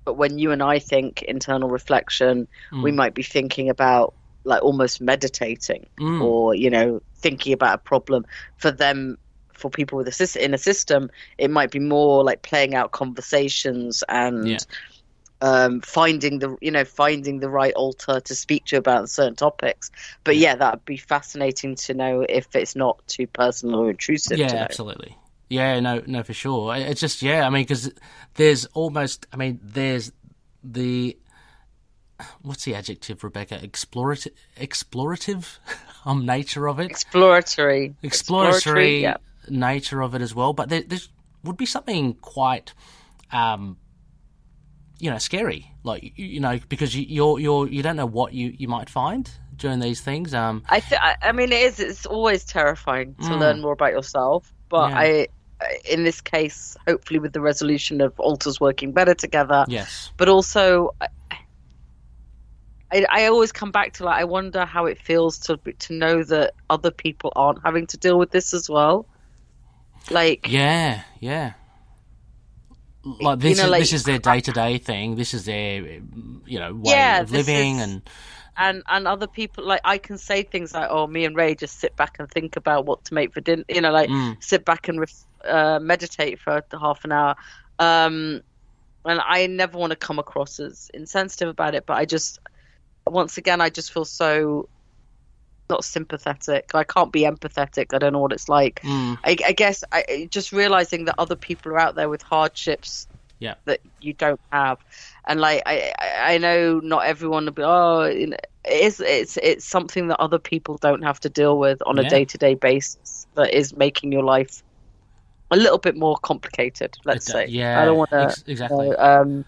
But when you and I think internal reflection, mm. we might be thinking about like almost meditating mm. or, you know, thinking about a problem. For them, for people with a system in a system, it might be more like playing out conversations and. Yeah. Um, finding the you know finding the right alter to speak to about certain topics, but yeah, that'd be fascinating to know if it's not too personal or intrusive. Yeah, to absolutely. Yeah, no, no, for sure. It's just yeah. I mean, because there's almost. I mean, there's the what's the adjective, Rebecca? Explorative, explorative um, nature of it. Exploratory, Exploratory, yeah. nature of it as well. But there, there would be something quite, um, you know, scary. Like you, know, because you, you're you're you don't know what you you might find during these things. Um, I, th- I mean, it is. It's always terrifying to Mm. learn more about yourself, but Yeah. I, in this case, hopefully with the resolution of alters working better together, yes. but also. I, I, I always come back to like I wonder how it feels to to know that other people aren't having to deal with this as well. Like Yeah, yeah. Like this, know, is, like- this is their day to day thing. This is their, you know, way Yeah, of living, is- and and and other people like I can say things like, "Oh, me and Ray just sit back and think about what to make for dinner," you know, like Mm. sit back and ref- uh, meditate for half an hour. Um, and I never want to come across as insensitive about it, but I just, once again, I just feel so not sympathetic. I can't be empathetic. I don't know what it's like. Mm. I, I guess I just realizing that other people are out there with hardships Yeah. that you don't have, and like I, I know not everyone will be oh you know, it is it's it's something that other people don't have to deal with on a day to day basis that is making your life a little bit more complicated. Let's say yeah, I don't want to ex- exactly. um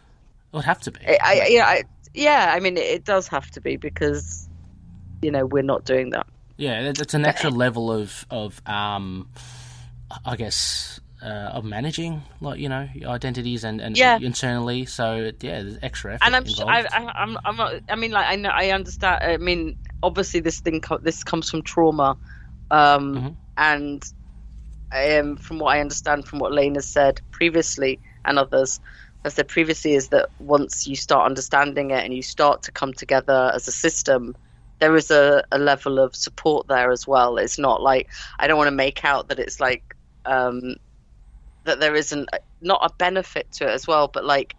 it would have to be. I, I yeah I, yeah I mean it, it does have to be because you know we're not doing that. yeah, it's an extra level of of um, I guess. Uh, of managing, like you know, your identities and, and Yeah. internally, so yeah, there's extra effort and I'm sure, I. I, I'm, I'm not, I mean, like I know, I understand. I mean, obviously, this thing, this comes from trauma, um, Mhm. and um, from what I understand, from what Lane has said previously, and others have said previously, is that once you start understanding it and you start to come together as a system. There is a, a level of support there as well. It's not like I don't want to make out that it's like um, that there isn't not a benefit to it as well, but like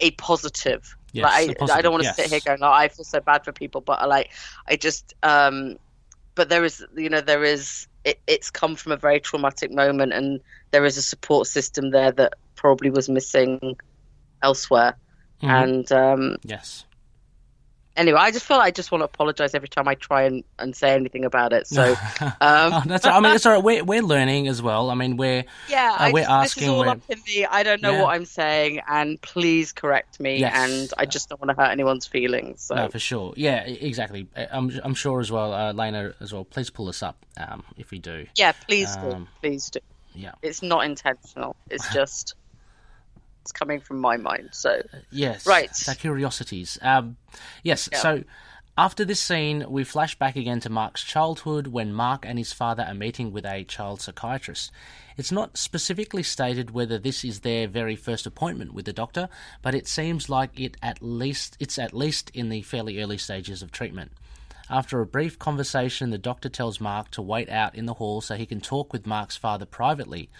a positive. Yes, like I, I positive, don't want to yes. sit here going, "Oh, I feel so bad for people," but I like I just. um But there is, you know, there is. It, it's come from a very traumatic moment, and there is a support system there that probably was missing elsewhere. Mhm. And um, yes, anyway, I just feel like I just want to apologize every time I try and, and say anything about it. So Oh, um, that's. I mean, it's all right. We're we're learning as well. I mean, we're Yeah, I we're just, asking, this is all we're- up in the. I don't know Yeah. what I'm saying, and please correct me. Yes. And I just don't want to hurt anyone's feelings. So No, for sure. Yeah, exactly. I- I'm, I'm sure as well, uh, Lena as well. Please pull us up um, if we do. yeah, please do, Um, please do. Yeah. It's not intentional. It's just it's coming from my mind. So Yes. Right. The curiosities. Um, yes. Yeah. So after this scene, we flash back again to Mark's childhood when Mark and his father are meeting with a child psychiatrist. It's not specifically stated whether this is their very first appointment with the doctor, but it seems like it at least it's at least in the fairly early stages of treatment. After a brief conversation, the doctor tells Mark to wait out in the hall so he can talk with Mark's father privately.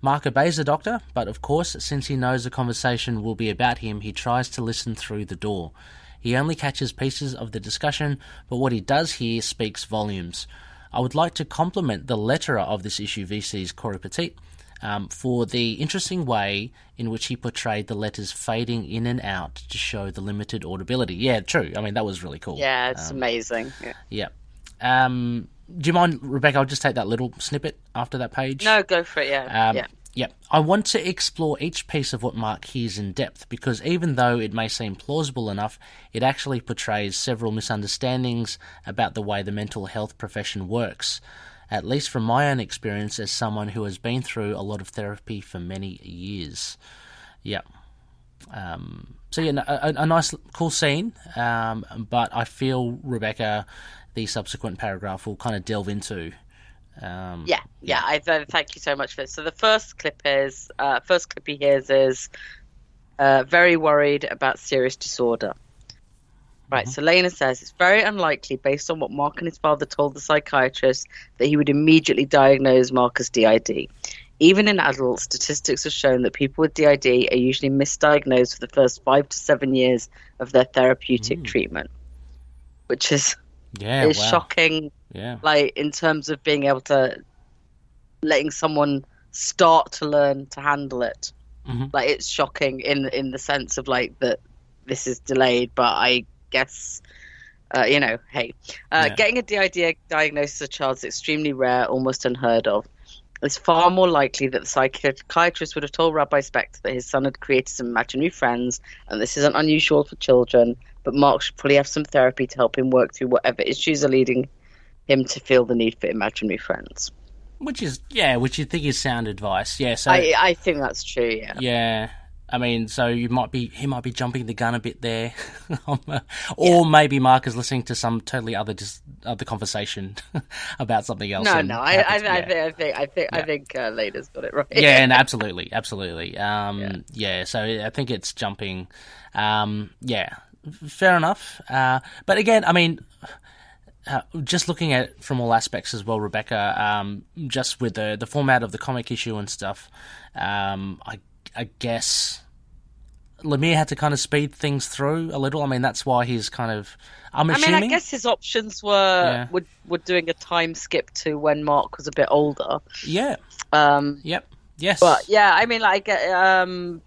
Mark obeys the doctor, but of course, since he knows the conversation will be about him, he tries to listen through the door. He only catches pieces of the discussion, but what he does hear speaks volumes. I would like to compliment the letterer of this issue, VC's Cory Petit, um, for the interesting way in which he portrayed the letters fading in and out to show the limited audibility. Yeah, true. I mean, that was really cool. yeah, it's amazing. Yeah. Yeah. Um, do you mind, Rebecca? I'll just take that little snippet after that page. No, go for it. Yeah, Um, yeah. yeah. I want to explore each piece of what Mark hears in depth because even though it may seem plausible enough, it actually portrays several misunderstandings about the way the mental health profession works. At least from my own experience as someone who has been through a lot of therapy for many years. Yeah. Um, so yeah, a, a nice, cool scene. Um, but I feel Rebecca, the subsequent paragraph will kind of delve into. Um, Yeah, yeah. I th- thank you so much for it. So the first clip is uh, first clip he hears is uh, very worried about serious disorder. Right, mm-hmm. so Lena says it's very unlikely, based on what Mark and his father told the psychiatrist, that he would immediately diagnose Mark as DID. Even in adults, statistics have shown that people with DID are usually misdiagnosed for the first five to seven years of their therapeutic mm. treatment, which is yeah, is wow. shocking. Yeah, like in terms of being able to letting someone start to learn to handle it. Mm-hmm. Like it's shocking in in the sense of like that this is delayed, but I guess uh, you know, hey, uh, yeah. getting a DID diagnosis of a child is extremely rare, almost unheard of. It's far more likely that the psychiatrist would have told Rabbi Spector that his son had created some imaginary friends, and this isn't unusual for children. But Mark should probably have some therapy to help him work through whatever issues are leading him to feel the need for imaginary friends. Which is yeah, which you think is sound advice. Yeah, so I I think that's true. Yeah. Yeah. I mean, so you might be he might be jumping the gun a bit there, or yeah. maybe Mark is listening to some totally other just other conversation about something else. No, no, I, I, I, think I think I think yeah. I think uh, Lena's got it right. yeah, and absolutely, absolutely. Um, yeah. yeah. so I think it's jumping. Um, yeah, fair enough. Uh, but again, I mean. Uh, just looking at it from all aspects as well, Rebecca. Um, just with the the format of the comic issue and stuff, um, I I guess Lemire had to kind of speed things through a little. I mean, that's why he's kind of. I'm assuming. I mean, I guess his options were yeah. were, were doing a time skip to when Mark was a bit older. Yeah. Um. Yep. Yes. But yeah, I mean, like, um.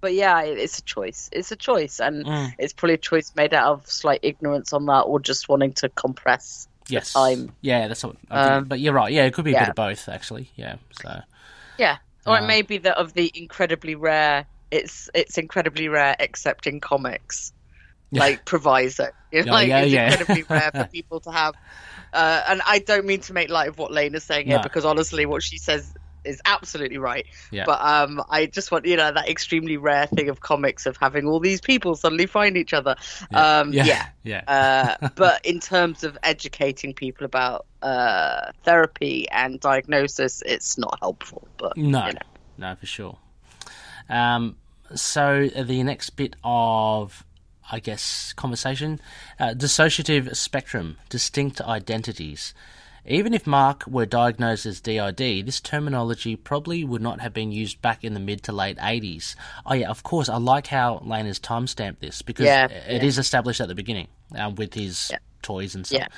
But yeah, it's a choice. It's a choice, and mm. it's probably a choice made out of slight ignorance on that, or just wanting to compress yes. time. Yeah, that's what. Um, but you're right. Yeah, it could be a yeah. bit of both, actually. Yeah. So. Yeah, or it uh, may be that of the incredibly rare, it's it's incredibly rare except in comics, yeah. like proviso. You know, like yeah, it's incredibly rare for people to have. Uh, and I don't mean to make light of what Lane is saying here, because honestly, what she says is absolutely right. Yeah. But um, I just want you know that extremely rare thing of comics of having all these people suddenly find each other. Yeah. Um, yeah. Yeah. uh, but in terms of educating people about uh, therapy and diagnosis, it's not helpful. But no, you know. no, for sure. Um, so the next bit of I guess, conversation. Uh, dissociative spectrum, distinct identities. Even if Mark were diagnosed as DID, this terminology probably would not have been used back in the mid to late 80s. Oh, yeah, of course, I like how Lane has timestamped this because yeah, it yeah. is established at the beginning um, with his yeah. toys and stuff.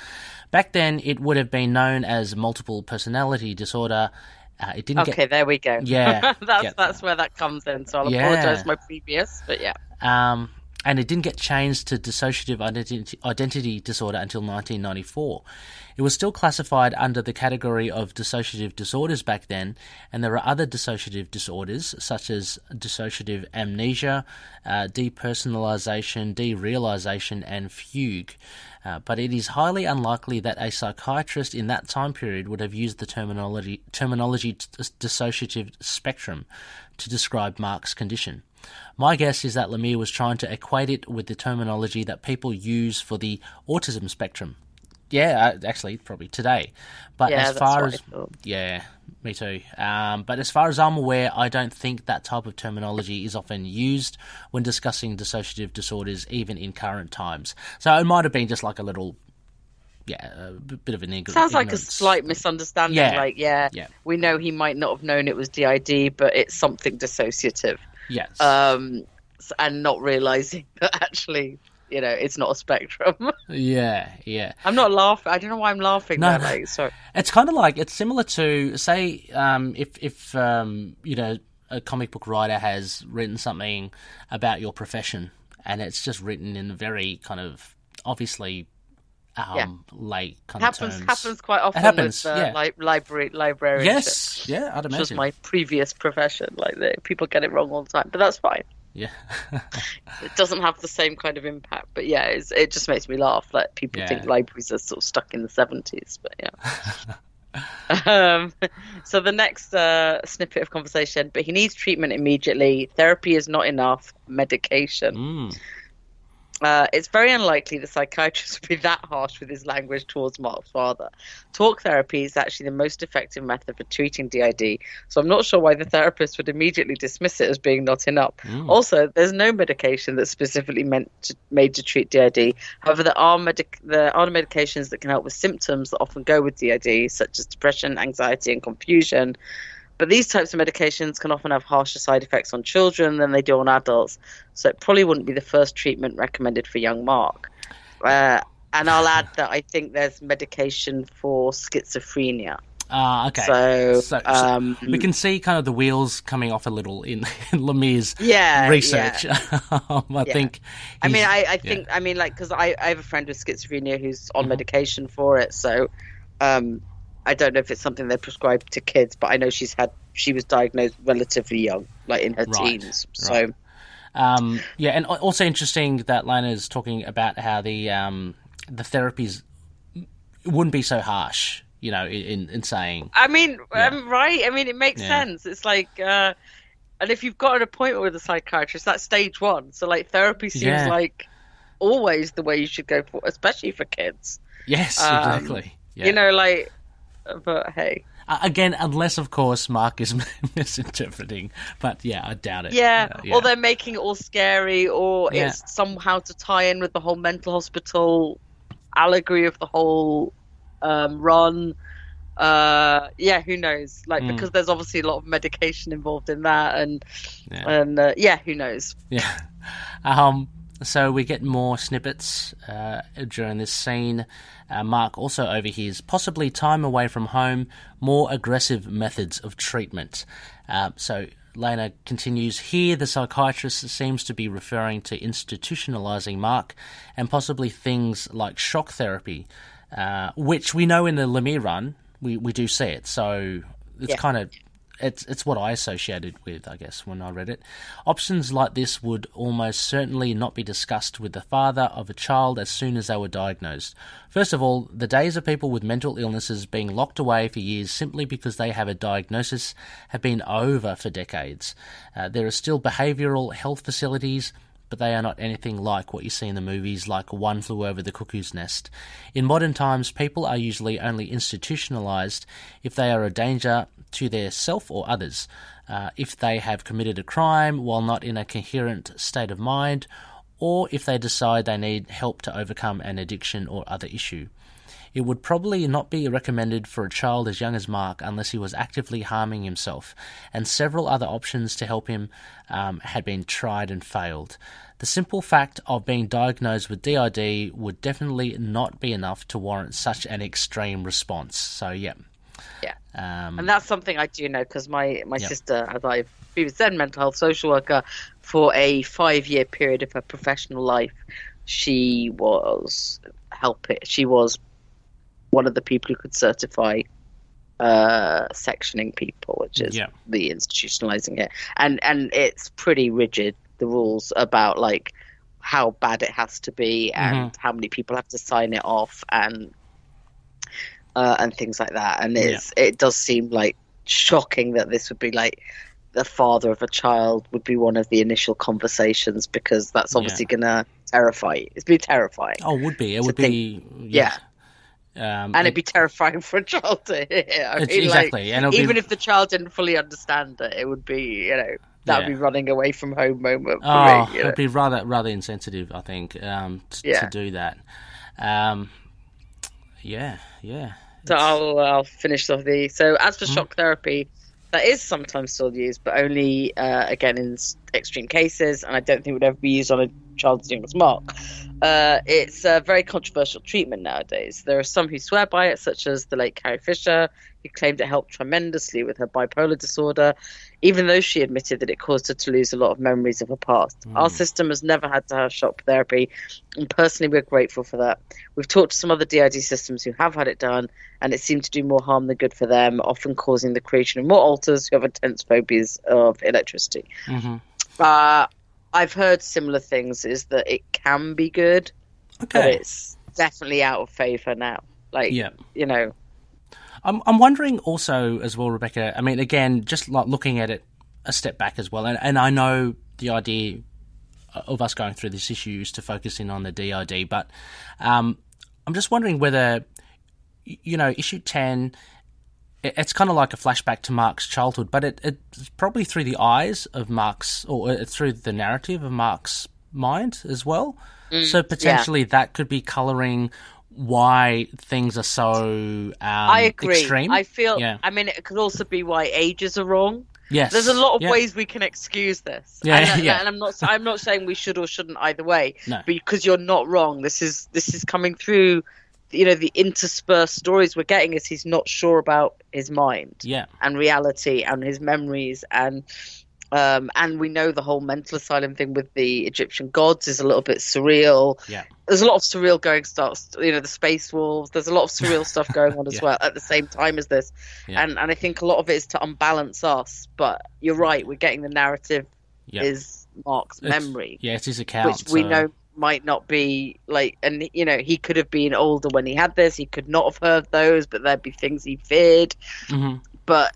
Back then, it would have been known as multiple personality disorder. Uh, it didn't okay, get... there we go. Yeah, that's that's where that comes in. So I'll apologise my previous, but yeah. Um, and it didn't get changed to dissociative identity, identity, disorder until 1994. It was still classified under the category of dissociative disorders back then, and there are other dissociative disorders such as dissociative amnesia, uh, depersonalization, derealization, and fugue. Uh, but it is highly unlikely that a psychiatrist in that time period would have used the terminology, terminology dissociative spectrum to describe Mark's condition. My guess is that Lemire was trying to equate it with the terminology that people use for the autism spectrum. Yeah, uh, actually, probably today. But yeah, as far as yeah, me too. Um, but as far as I'm aware, I don't think that type of terminology is often used when discussing dissociative disorders, even in current times. So it might have been just like a little yeah, a bit of an ignorance. Sounds like a slight misunderstanding. Yeah. Like, yeah, yeah, we know he might not have known it was DID, but it's something dissociative. Yes. Um, and not realizing that actually, you know, it's not a spectrum. yeah, yeah. I'm not laughing. I don't know why I'm laughing. No, there, like, sorry. It's kind of like it's similar to say, um, if if um, you know, a comic book writer has written something about your profession, and it's just written in a very kind of obviously um, yeah. like happens, terms. Happens quite often. It happens, with, uh, yeah. Li- library librarianship. Yes, yeah, I'd imagine. Which was my previous profession. Like the, people get it wrong all the time, but that's fine. Yeah, it doesn't have the same kind of impact, but yeah, it just makes me laugh. Like people yeah. think libraries are sort of stuck in the seventies, but yeah. um, so the next uh, snippet of conversation, but he needs treatment immediately. Therapy is not enough. Medication. Mm. Uh, it's very unlikely the psychiatrist would be that harsh with his language towards Mark's father. Talk therapy is actually the most effective method for treating DID, so I'm not sure why the therapist would immediately dismiss it as being not enough. Mm. Also, there's no medication that's specifically meant to, made to treat DID. However, there are, medic- there are medications that can help with symptoms that often go with DID, such as depression, anxiety, and confusion. But these types of medications can often have harsher side effects on children than they do on adults, so it probably wouldn't be the first treatment recommended for young Mark. Uh, and I'll add that I think there's medication for schizophrenia. Ah, uh, okay. So, so, um, so, we can see kind of the wheels coming off a little in, in Lemire's yeah, research. Yeah. I yeah. think. I mean, I, I think I mean like because I, I have a friend with schizophrenia who's on mm-hmm. medication for it, so um, I don't know if it's something they prescribe to kids, but I know she's had she was diagnosed relatively young, like in her right. teens. So, right. um, yeah, and also interesting that Lana is talking about how the um, the therapies wouldn't be so harsh, you know, in, in saying. I mean, yeah. um, right? I mean, it makes yeah. sense. It's like, uh, and if you've got an appointment with a psychiatrist, that's stage one. So, like, therapy seems yeah. like always the way you should go for, especially for kids. Yes, um, exactly. You know, like but hey. Uh, again, unless of course Mark is misinterpreting, but yeah, I doubt it. Yeah, uh, yeah. or they're making it all scary, or yeah. it's somehow to tie in with the whole mental hospital allegory of the whole um, run. Uh, yeah, who knows? Like mm. because there's obviously a lot of medication involved in that, and yeah. and uh, yeah, who knows? Yeah. Um. So we get more snippets uh, during this scene. Uh, Mark also overhears possibly time away from home, more aggressive methods of treatment. Uh, so Lena continues here. The psychiatrist seems to be referring to institutionalizing Mark and possibly things like shock therapy, uh, which we know in the Lemire run we, we do see it. So it's yeah. kind of it's it's what I associated with, I guess, when I read it. Options like this would almost certainly not be discussed with the father of a child as soon as they were diagnosed. First of all, the days of people with mental illnesses being locked away for years simply because they have a diagnosis have been over for decades. Uh, there are still behavioural health facilities but they are not anything like what you see in the movies like One Flew Over the Cuckoo's Nest. In modern times, people are usually only institutionalized if they are a danger to their self or others, uh, if they have committed a crime while not in a coherent state of mind, or if they decide they need help to overcome an addiction or other issue. It would probably not be recommended for a child as young as Mark unless he was actively harming himself, and several other options to help him um, had been tried and failed. The simple fact of being diagnosed with DID would definitely not be enough to warrant such an extreme response. So, yeah. Yeah. Um, and that's something I do know because my, my yep. sister, as I've was then mental health social worker for a five year period of her professional life, she was help it. She was one of the people who could certify uh, sectioning people, which is yeah. the institutionalizing it, and and it's pretty rigid. The rules about like how bad it has to be and mm-hmm. how many people have to sign it off and uh, and things like that. And it's yeah. it does seem like shocking that this would be like the father of a child would be one of the initial conversations because that's obviously yeah. gonna terrify you. It'd be terrifying. Oh, would be. It would think, be. Yeah. Um, and it'd be terrifying for a child to hear. I mean, exactly, like, and even be... if the child didn't fully understand it, it would be, you know, that would yeah. be running away from home moment. oh, me, it'd know? be rather rather insensitive, I think, um, t- yeah. to do that. Um, yeah, yeah. So I'll I'll finish off the. So as for mm. shock therapy, that is sometimes still used, but only uh, again in extreme cases, and I don't think it would ever be used on a child's as Mark. Uh, it's a very controversial treatment nowadays. There are some who swear by it, such as the late Carrie Fisher, who claimed it helped tremendously with her bipolar disorder, even though she admitted that it caused her to lose a lot of memories of her past. Mm. Our system has never had to have shock therapy, and personally, we're grateful for that. We've talked to some other DID systems who have had it done, and it seemed to do more harm than good for them, often causing the creation of more alters who have intense phobias of electricity. Mm-hmm. Uh, I've heard similar things. Is that it can be good, okay. but it's definitely out of favor now. Like, yeah. you know. I'm I'm wondering also as well, Rebecca. I mean, again, just like looking at it a step back as well, and, and I know the idea of us going through this issue is to focus in on the DID, but um, I'm just wondering whether you know issue ten. It's kind of like a flashback to Mark's childhood, but it, it's probably through the eyes of Mark's, or uh, through the narrative of Mark's mind as well. Mm, so potentially yeah. that could be colouring why things are so um, I agree. extreme. I feel. Yeah. I mean, it could also be why ages are wrong. Yes, there's a lot of yeah. ways we can excuse this. Yeah, and, yeah. and I'm not. I'm not saying we should or shouldn't either way. No. because you're not wrong. This is this is coming through. You know, the interspersed stories we're getting is he's not sure about his mind. Yeah, and reality and his memories and um, and we know the whole mental asylum thing with the Egyptian gods is a little bit surreal. Yeah. There's a lot of surreal going starts, you know, the space wolves. There's a lot of surreal stuff going on as yeah. well at the same time as this. Yeah. And and I think a lot of it is to unbalance us. But you're right, we're getting the narrative yeah. is Mark's it's, memory. Yeah, it's his account. Which we know might not be like and you know, he could have been older when he had this, he could not have heard those, but there'd be things he feared. Mm-hmm. But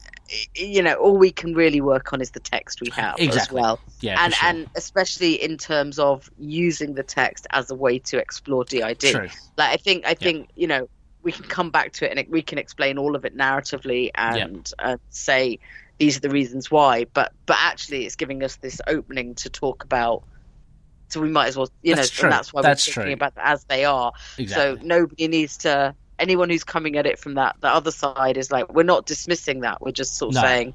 you know, all we can really work on is the text we have exactly. as well. Yeah, and sure. and especially in terms of using the text as a way to explore DID. True. Like I think I think you know we can come back to it and we can explain all of it narratively and uh, say these are the reasons why. But but actually, it's giving us this opening to talk about. So we might as well, you that's know, true. and that's why that's we're thinking true. about as they are. Exactly. So nobody needs to anyone who's coming at it from that the other side is like we're not dismissing that we're just sort of no. saying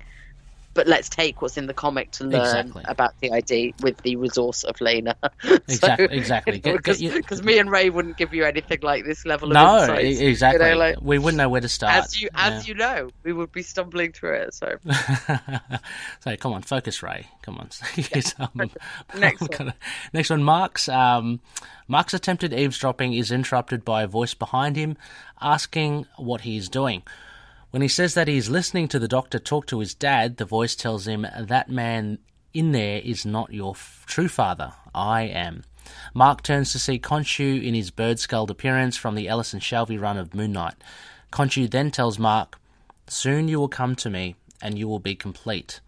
but let's take what's in the comic to learn exactly. about ID with the resource of Lena. exactly, exactly. Because me and Ray wouldn't give you anything like this level no, of insight. exactly. You know, like, we wouldn't know where to start. As you, as yeah. you know, we would be stumbling through it. So, so come on, focus, Ray. Come on. um, next one. Next one, Mark's. Um, Mark's attempted eavesdropping is interrupted by a voice behind him, asking what he is doing. When he says that he is listening to the doctor talk to his dad, the voice tells him that man in there is not your f- true father. I am. Mark turns to see Khonshu in his bird skulled appearance from the Ellis and Shalvey run of Moon Knight. Khonshu then tells Mark, Soon you will come to me, and you will be complete.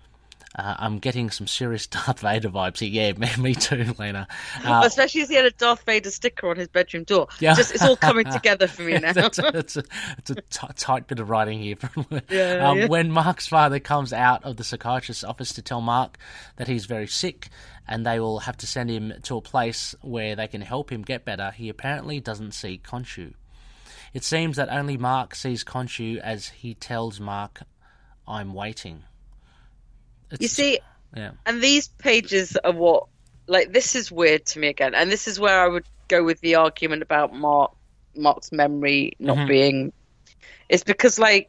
Uh, I'm getting some serious Darth Vader vibes here. Yeah, me, me too, Lena. Uh, Especially as he had a Darth Vader sticker on his bedroom door. Yeah. Just, it's all coming together for me now. it's, a, it's, a, it's a t- tight bit of writing here. yeah, um, yeah. When Mark's father comes out of the psychiatrist's office to tell Mark that he's very sick and they will have to send him to a place where they can help him get better, he apparently doesn't see Khonshu. It seems that only Mark sees Khonshu as he tells Mark, I'm waiting. It's, you see, yeah. and these pages are what, like, this is weird to me again. And this is where I would go with the argument about Mark Mark's memory not Mhm. being. It's because, like,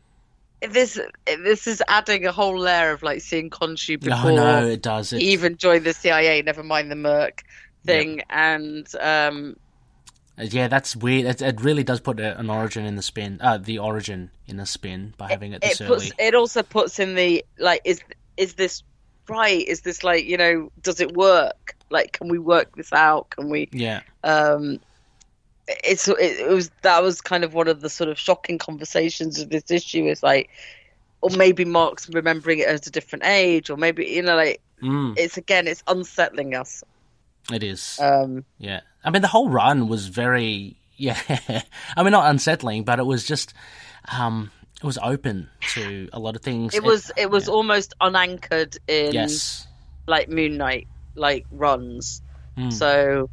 this this is adding a whole layer of like seeing Khonshu before Oh, no, it does. It, he even joined the CIA. Never mind the Merc thing, and um, yeah, that's weird. It, it really does put an origin in the spin, uh, the origin in the spin by having it this it puts it also puts in the like is is this right? Is this like you know does it work? Like can we work this out? Can we? Yeah, Um, it's it, it was that was kind of one of the sort of shocking conversations of this issue. Is like, or maybe Mark's remembering it at a different age, or maybe you know like mm, it's again it's unsettling us. it is. Um, Yeah, I mean the whole run was very yeah. I mean not unsettling, but it was just um, it was open to a lot of things. it was it was yeah. almost unanchored in yes, like Moon Knight like runs. Mm. So,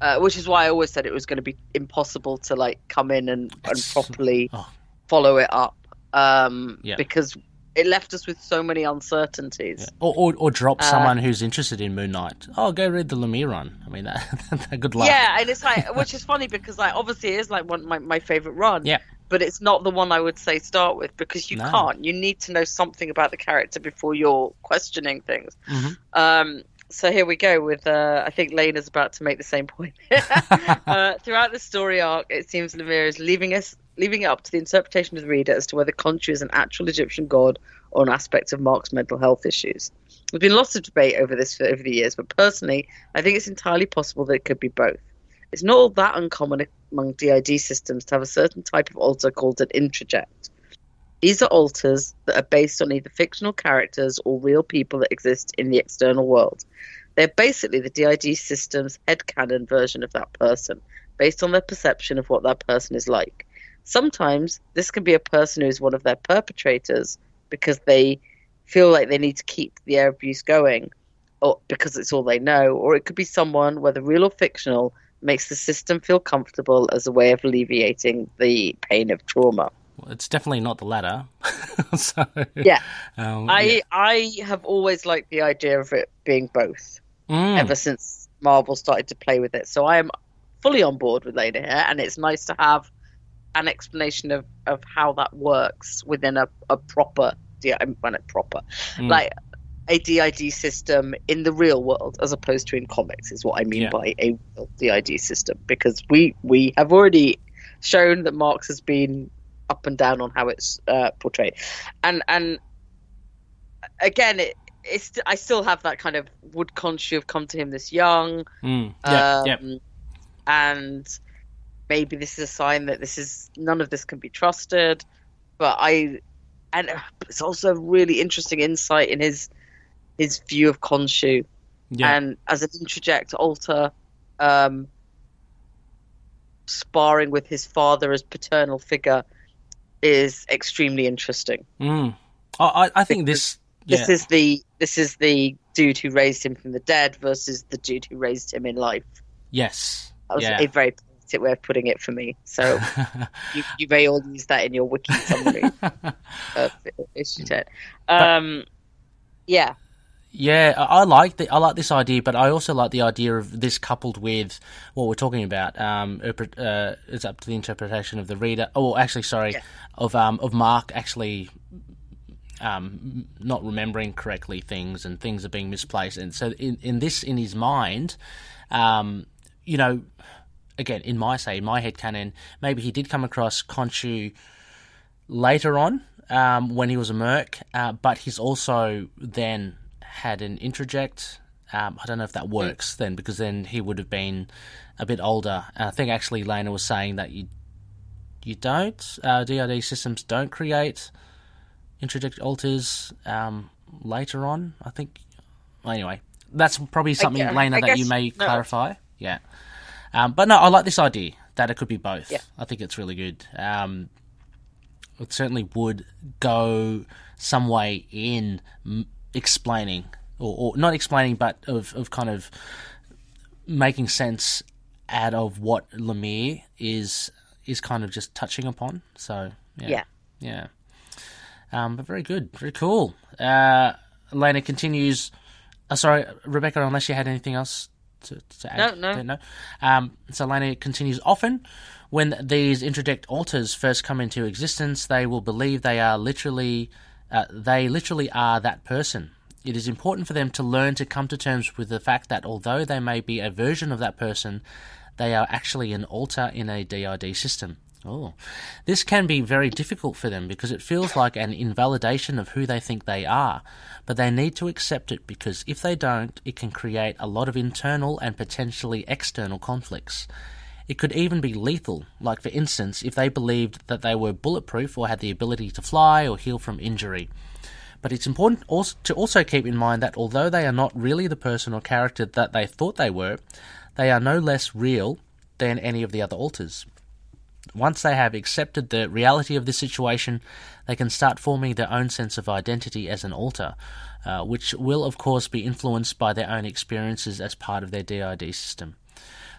uh, which is why I always said it was going to be impossible to like come in and, and properly oh. follow it up um, Yeah. because it left us with so many uncertainties. Yeah. Or, or or drop Uh, someone who's interested in Moon Knight. Oh, go read the Lemire run. I mean, that, good luck. Yeah, and it's like, which is funny because like obviously it is like one my my favorite run. Yeah. But it's not the one I would say start with because you No. can't. You need to know something about the character before you're questioning things. Mhm. Um, so here we go with uh, I think Lane is about to make the same point. uh, throughout the story arc, it seems Lemire is leaving us leaving it up to the interpretation of the reader as to whether Khonshu is an actual Egyptian god or an aspect of Mark's mental health issues. There's been lots of debate over this for, over the years, but personally, I think it's entirely possible that it could be both. It's not all that uncommon among DID systems to have a certain type of alter called an introject. These are alters that are based on either fictional characters or real people that exist in the external world. They're basically the DID system's headcanon version of that person, based on their perception of what that person is like. Sometimes this can be a person who is one of their perpetrators because they feel like they need to keep the air abuse going, or because it's all they know, or it could be someone, whether real or fictional, makes the system feel comfortable as a way of alleviating the pain of trauma. Well, it's definitely not the latter. so, yeah, um, I yeah. I have always liked the idea of it being both. Mm. Ever since Marvel started to play with it, so I am fully on board with Lady here, and it's nice to have an explanation of, of how that works within a, a proper when it proper mm. like a DID system in the real world as opposed to in comics is what I mean yeah. by a DID system because we we have already shown that Marx has been up and down on how it's uh, portrayed, and and again it. It's, I still have that kind of would Khonshu have come to him this young, mm. yeah, um, yeah. and maybe this is a sign that this is none of this can be trusted. But I, and it's also a really interesting insight in his his view of Khonshu, yeah. and as an introject alter, um, sparring with his father as paternal figure is extremely interesting. Mm. I, I think this yeah. this is the this is the dude who raised him from the dead versus the dude who raised him in life. Yes, that was yeah. a very poetic way of putting it for me. So you, you, may all use that in your wiki summary ten. Um, but, yeah, yeah, I like the I like this idea, but I also like the idea of this coupled with what we're talking about. Um, uh, it's up to the interpretation of the reader. Oh, actually, sorry, yeah. of um of Mark actually um not remembering correctly things and things are being misplaced, and so in in this in his mind, um, you know, again in my say in my head canon, maybe he did come across Khonshu later on um, when he was a merc, uh, but he's also then had an introject. Um, I don't know if that works then, because then he would have been a bit older. And I think actually Lena was saying that you you don't uh, DID systems don't create introject alters um, later on. I think. Well, anyway, that's probably something, I, Lena, I that you may no. clarify. Yeah, um, but no, I like this idea that it could be both. Yeah. I think it's really good. Um, it certainly would go some way in explaining, or, or not explaining, but of, of kind of making sense out of what Lemire is is kind of just touching upon. So yeah, yeah, yeah. Um, but very good, very cool. Uh, Lena continues. Uh, sorry, Rebecca, unless you had anything else to, to add. No, no, no. Um, so Lena continues. Often, when these introject alters first come into existence, they will believe they are literally uh, they literally are that person. It is important for them to learn to come to terms with the fact that although they may be a version of that person, they are actually an alter in a DID system. Oh. This can be very difficult for them because it feels like an invalidation of who they think they are, but they need to accept it because if they don't, it can create a lot of internal and potentially external conflicts. It could even be lethal, like for instance, if they believed that they were bulletproof or had the ability to fly or heal from injury. But it's important also to also keep in mind that although they are not really the person or character that they thought they were, they are no less real than any of the other alters. Once they have accepted the reality of this situation, they can start forming their own sense of identity as an alter, uh, which will, of course, be influenced by their own experiences as part of their DID system.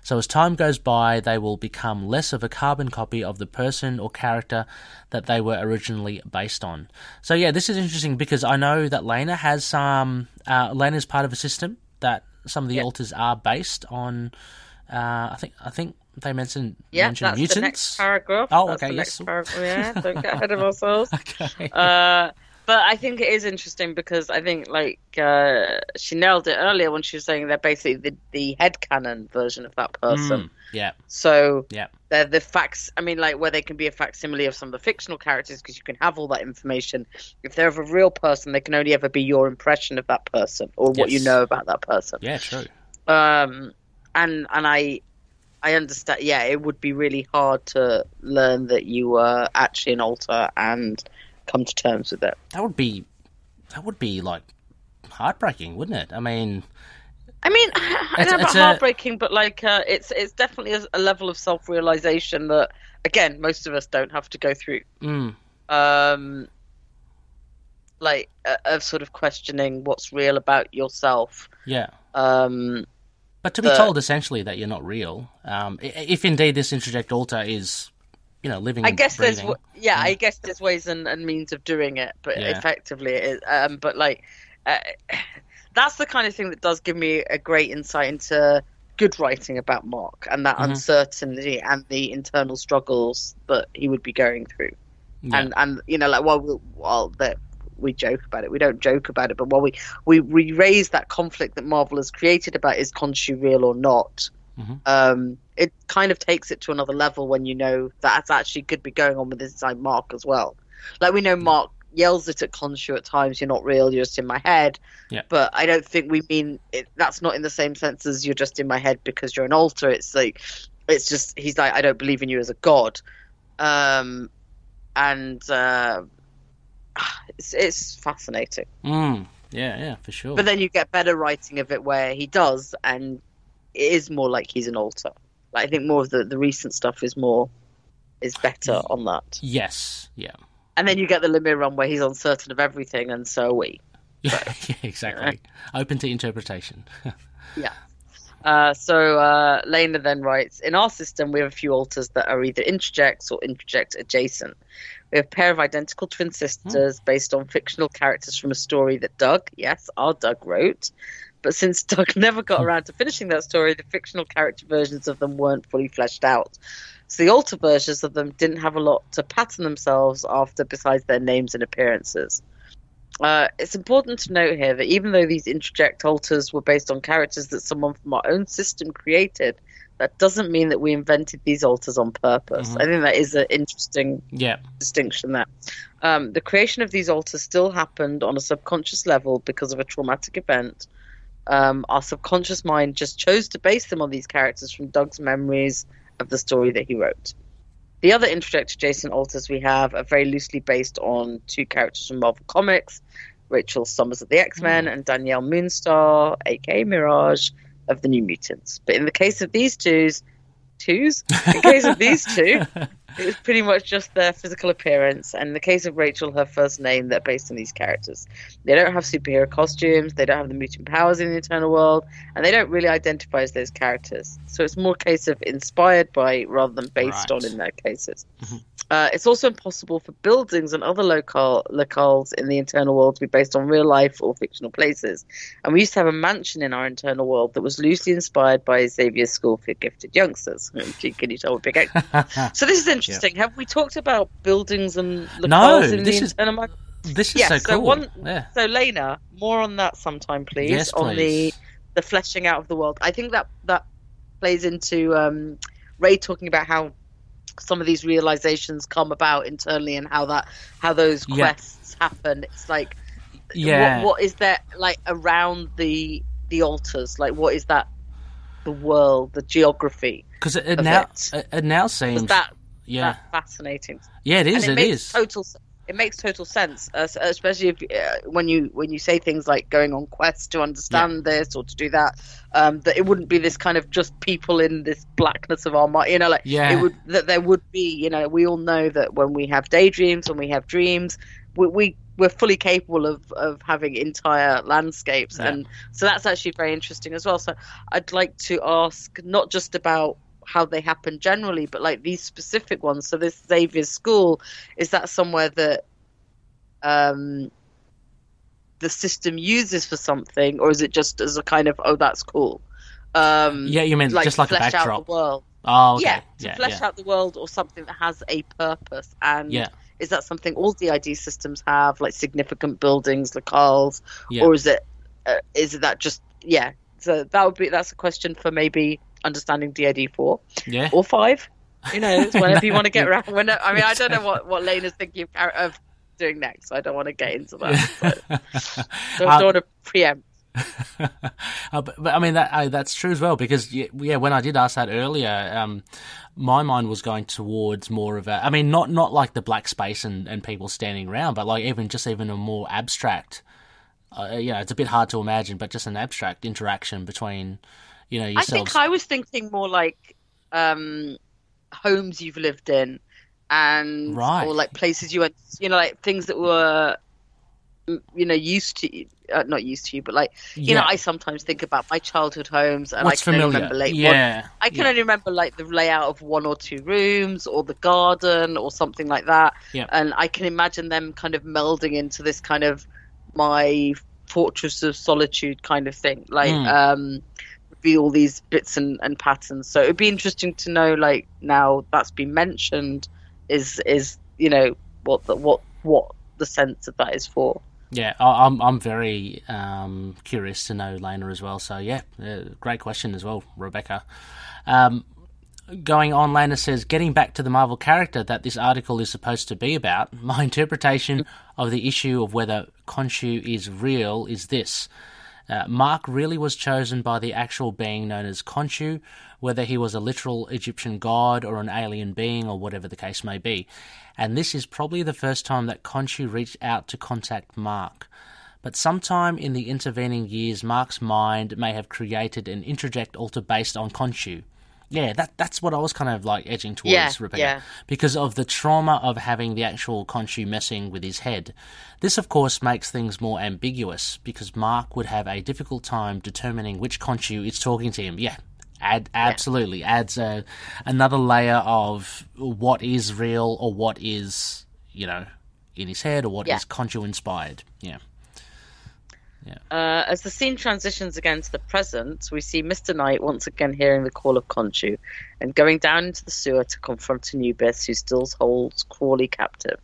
So as time goes by, they will become less of a carbon copy of the person or character that they were originally based on. So yeah, this is interesting because I know that Lena has some. Uh, Lena is part of a system that some of the yep. alters are based on. Uh, I think I think they mentioned yeah, mentioned that's mutants. The next paragraph. Oh, that's okay, yes. Paragraph. Yeah, don't get ahead of ourselves. okay. Uh, but I think it is interesting because I think like uh, she nailed it earlier when she was saying they're basically the, the headcanon version of that person. Mm, yeah. So yeah. they're the facts. I mean, like where they can be a facsimile of some of the fictional characters because you can have all that information. If they're of a real person, they can only ever be your impression of that person or what you know about that person. Yeah, true. Um, and and I I understand. Yeah, it would be really hard to learn that you were actually an alter and come to terms with it. That would be that would be like heartbreaking, wouldn't it? I mean, I mean, I don't know about heartbreaking, but like uh, it's it's definitely a, a level of self realization that again most of us don't have to go through. Mm. Um, like uh, of sort of questioning what's real about yourself. Yeah. Um, but to be the, told essentially that you're not real, um, if indeed this introject alter is, you know, living. I guess there's yeah, I guess there's ways and, and means of doing it, but yeah. effectively, it is, um, but like. Uh, that's the kind of thing that does give me a great insight into good writing about Mark and that mm-hmm. uncertainty and the internal struggles that he would be going through. Yeah. And and you know, like while we, while that we joke about it, we don't joke about it, but while we, we we raise that conflict that Marvel has created about is Khonshu real or not, mm-hmm. um, it kind of takes it to another level when you know that actually could be going on with inside Mark as well. Like we know Mark yells it at Khonshu at times. You're not real. You're just in my head. Yeah. But I don't think we mean it, that's not in the same sense as you're just in my head because you're an alter. It's like it's just he's like I don't believe in you as a god, um, and uh, it's it's fascinating. Mm. Yeah, yeah, for sure. But then you get better writing of it where he does, and is more like he's an alter. Like I think more of the the recent stuff is more is better on that. Yes, yeah. And then you get the Lemire run where he's uncertain of everything, and so are we. So, yeah, exactly. Open to interpretation. yeah. Uh, so uh, Lena then writes In our system, we have a few alters that are either introjects or introject adjacent. We have a pair of identical twin sisters hmm. based on fictional characters from a story that Doug, yes, our Doug wrote. But since Doug never got hmm. around to finishing that story, the fictional character versions of them weren't fully fleshed out. So the alter versions of them didn't have a lot to pattern themselves after besides their names and appearances. Uh, it's important to note here that even though these introject alters were based on characters that someone from our own system created, that doesn't mean that we invented these alters on purpose. Mm-hmm. I think that is an interesting yeah. distinction there. Um, the creation of these alters still happened on a subconscious level because of a traumatic event. Um, our subconscious mind just chose to base them on these characters from Doug's memories of the story that he wrote. The other introject adjacent alters we have are very loosely based on two characters from Marvel Comics Rachel Summers of the X Men mm. and Danielle Moonstar, aka Mirage, of the New Mutants. But in the case of these twos, twos? In case of these two, it was pretty much just their physical appearance, and in the case of Rachel, her first name that based on these characters. They don't have superhero costumes, they don't have the mutant powers in the Internal World, and they don't really identify as those characters. So it's more a case of inspired by rather than based right. on in their cases. Mm-hmm. Uh, it's also impossible for buildings and other local locales in the internal world to be based on real life or fictional places. And we used to have a mansion in our internal world that was loosely inspired by Xavier's School for Gifted Youngsters. Can you tell big? so this is interesting. Have we talked about buildings and locales no, in the internal? Is... This is yeah, so, so cool. One, yeah. So Lena, more on that sometime, please. Yes, please. On the the fleshing out of the world. I think that that plays into um, Ray talking about how some of these realizations come about internally and how that how those quests yeah. happen. It's like yeah, what, what is there like around the the alters? Like what is that the world, the geography? Because it, it now it, it, now seems that yeah fascinating. Yeah, it is. And it, it is total it makes total sense, uh, especially if uh, when you when you say things like going on quests to understand yeah. this or to do that. Um, that it wouldn't be this kind of just people in this blackness of our mind. You know, like yeah. it would that there would be. You know, we all know that when we have daydreams, when we have dreams, we, we we're fully capable of, of having entire landscapes yeah. and so that's actually very interesting as well so i'd like to ask not just about how they happen generally, but like these specific ones. So this Xavier's school is that somewhere that um, the system uses for something, or is it just as a kind of oh that's cool? Um, yeah, you mean like just like flesh a backdrop? Out the world. Oh, okay. yeah, to yeah, flesh yeah. out the world or something that has a purpose. And yeah. is that something all DID systems have, like significant buildings, locales, or is it uh, is it that just yeah? So that would be that's a question for maybe understanding DID four, yeah, or five. You know, whenever you want to get around. When, I mean, I don't know what what Lane is thinking of, of doing next. So I don't want to get into that. But, don't, um, don't want to preempt. uh, but, but, I mean that uh, that's true as well because yeah, when I did ask that earlier, um, my mind was going towards more of a. I mean, not not like the black space and, and people standing around, but like even just even a more abstract uh, you know, it's a bit hard to imagine, but just an abstract interaction between, you know, yourselves. I think I was thinking more like um, homes you've lived in, and right. or like places you went, you know, like things that were, you know, used to, uh, not used to you, but like, you Yeah. know, I sometimes think about my childhood homes, and What's I can only remember like one, yeah, I can yeah. only remember like the layout of one or two rooms or the garden or something like that. Yeah. And I can imagine them kind of melding into this kind of my fortress of solitude kind of thing. Like, Mm. um, be all these bits and, and patterns. So it'd be interesting to know, like, now that's been mentioned, is is you know what the what what the sense of that is for. Yeah, I- I'm I'm very um, curious to know Lena as well. So yeah, uh, great question as well, Rebecca. Um, going on, Lena says, getting back to the Marvel character that this article is supposed to be about, my interpretation of the issue of whether Khonshu is real is this. Uh, Mark really was chosen by the actual being known as Khonshu, whether he was a literal Egyptian god or an alien being or whatever the case may be. And this is probably the first time that Khonshu reached out to contact Mark. But sometime in the intervening years, Mark's mind may have created an introject alter based on Khonshu. Yeah, that that's what I was kind of like edging towards, Yeah, Rebecca, yeah. because of the trauma of having the actual Khonshu messing with his head. This, of course, makes things more ambiguous because Mark would have a difficult time determining which Khonshu is talking to him. Yeah, add absolutely adds a, another layer of what is real or what is you know in his head or what is Yeah. Khonshu inspired. Yeah. Uh, as the scene transitions again to the present, we see Mr. Knight once again hearing the call of Khonshu and going down into the sewer to confront Anubis, who still holds Crawley captive.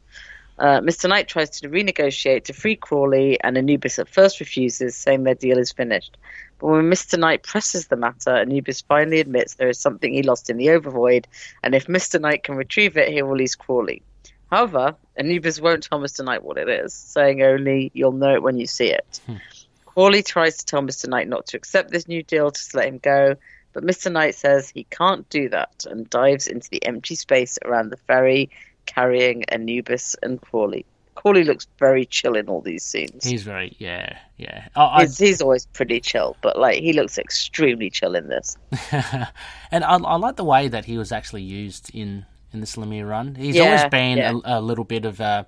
Uh, Mr. Knight tries to renegotiate to free Crawley, and Anubis at first refuses, saying their deal is finished. But when Mr. Knight presses the matter, Anubis finally admits there is something he lost in the Overvoid, and if Mr. Knight can retrieve it, he will release Crawley. However, Anubis won't tell Mr. Knight what it is, saying only, you'll know it when you see it. Hmm. Crawley tries to tell Mr. Knight not to accept this new deal, just to let him go, but Mr. Knight says he can't do that and dives into the empty space around the ferry, carrying Anubis and Crawley. Crawley looks very chill in all these scenes. He's very yeah yeah. Oh, I, He's, he's always pretty chill, but like he looks extremely chill in this. and I, I like the way that he was actually used in in this Lemire run. He's Yeah, always been yeah. a, a little bit of a,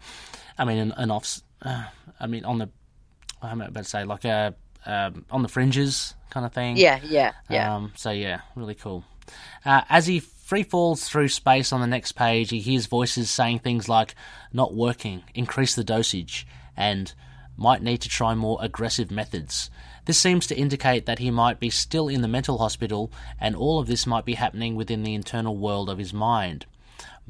I mean, an, an off. Uh, I mean, on the, I'm about to say like a um, on the fringes kind of thing. Yeah, yeah, yeah. Um, so yeah, really cool. Uh, as he free falls through space on the next page, he hears voices saying things like "not working," "increase the dosage," and "might need to try more aggressive methods." This seems to indicate that he might be still in the mental hospital, and all of this might be happening within the internal world of his mind.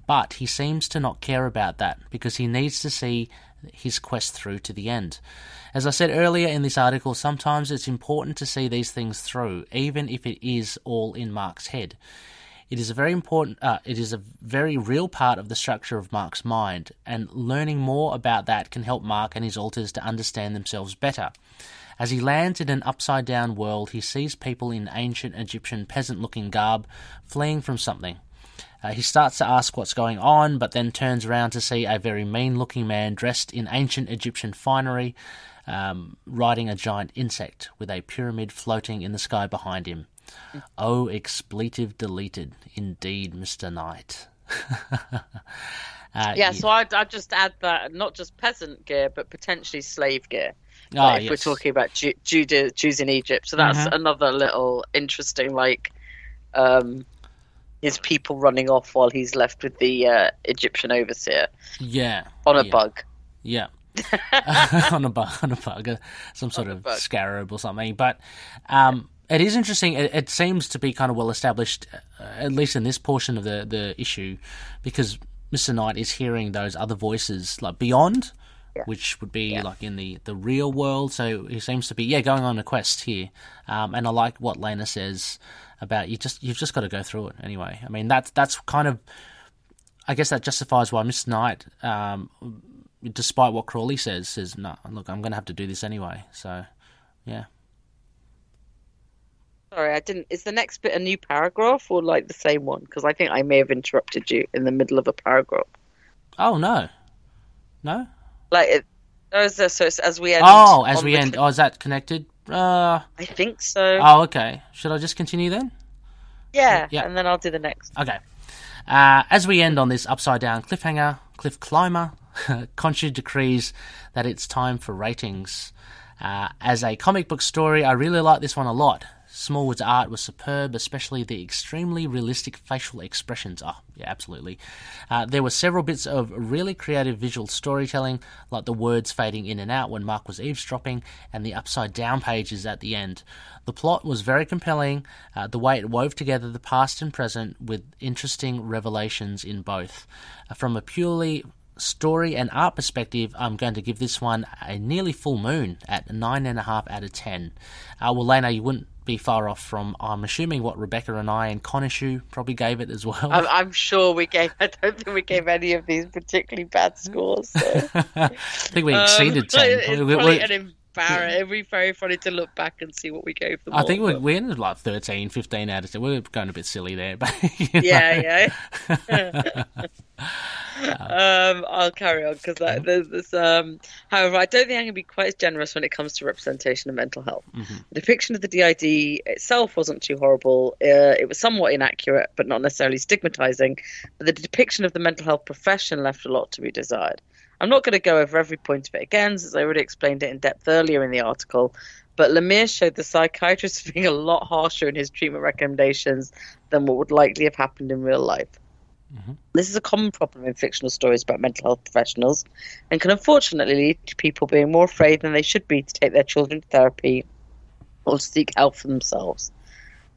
But he seems to not care about that because he needs to see his quest through to the end. As I said earlier in this article, sometimes it's important to see these things through, even if it is all in Mark's head. It is a very important, uh, it is a very real part of the structure of Mark's mind, and learning more about that can help Mark and his alters to understand themselves better. As he lands in an upside down world, he sees people in ancient Egyptian peasant looking garb fleeing from something. Uh, he starts to ask what's going on, but then turns around to see a very mean looking man dressed in ancient Egyptian finery, um, riding a giant insect with a pyramid floating in the sky behind him. Oh, expletive deleted, indeed, Mr. Knight. uh, yeah, so I'd, I'd just add that not just peasant gear, but potentially slave gear. ah, Like, if we're talking about Jew, Jew, Jews in Egypt. So that's Mhm. another little interesting, like, um, his people running off while he's left with the uh, Egyptian overseer Yeah. on a yeah. bug. Yeah. on a bug, on a bug, uh, some sort of bug. scarab or something. But um, it is interesting. It, it seems to be kind of well established, uh, at least in this portion of the the issue, because Mister Knight is hearing those other voices like beyond, Yeah. which would be Yeah. like in the the real world. So he seems to be yeah going on a quest here. Um, and I like what Lena says about you just you've just got to go through it anyway. I mean that's that's kind of I guess that justifies why Miss Knight, um, despite what Crawley says, says, no, look, I'm going to have to do this anyway. So, yeah. Sorry, I didn't. Is the next bit a new paragraph or like the same one? Because I think I may have interrupted you in the middle of a paragraph. Oh, no. No? Like, it, is there, so as we end. Oh, as we end. cl- Oh, is that connected? Uh, I think so. oh, okay. Should I just continue then? yeah, yeah. and then I'll do the next. Okay. Uh, as we end on this upside down cliffhanger, cliff climber, Khonshu decrees that it's time for ratings. Uh, as a comic book story, I really like this one a lot. Smallwood's art was superb, especially the extremely realistic facial expressions. Oh, yeah, absolutely. Uh, there were several bits of really creative visual storytelling, like the words fading in and out when Mark was eavesdropping, and the upside down pages at the end. The plot was very compelling, uh, the way it wove together the past and present with interesting revelations in both. Uh, from a purely story and art perspective, I'm going to give this one a nearly full moon at 9.5 out of 10. Uh, well, Lena, you wouldn't be far off from, I'm assuming, what Rebecca and I and Khonshu probably gave it as well. I'm, I'm sure we gave. I don't think we gave any of these particularly bad scores. So. I think we exceeded 10. Um, It's We- we- probably we- an embarrass. It'd be very funny to look back and see what we gave them. I all, think we, but- we ended like 13, 15 out of 10. We're going a bit silly there, but you know. yeah, yeah. um, I'll carry on because there's this. Um, however, I don't think I can be quite as generous when it comes to representation of mental health. The depiction of the DID itself wasn't too horrible. Uh, it was somewhat inaccurate, but not necessarily stigmatizing. But the depiction of the mental health profession left a lot to be desired. I'm not going to go over every point of it again, since I already explained it in depth earlier in the article. But Lemire showed the psychiatrist being a lot harsher in his treatment recommendations than what would likely have happened in real life. Mm-hmm. This is a common problem in fictional stories about mental health professionals and can unfortunately lead to people being more afraid than they should be to take their children to therapy or to seek help for themselves.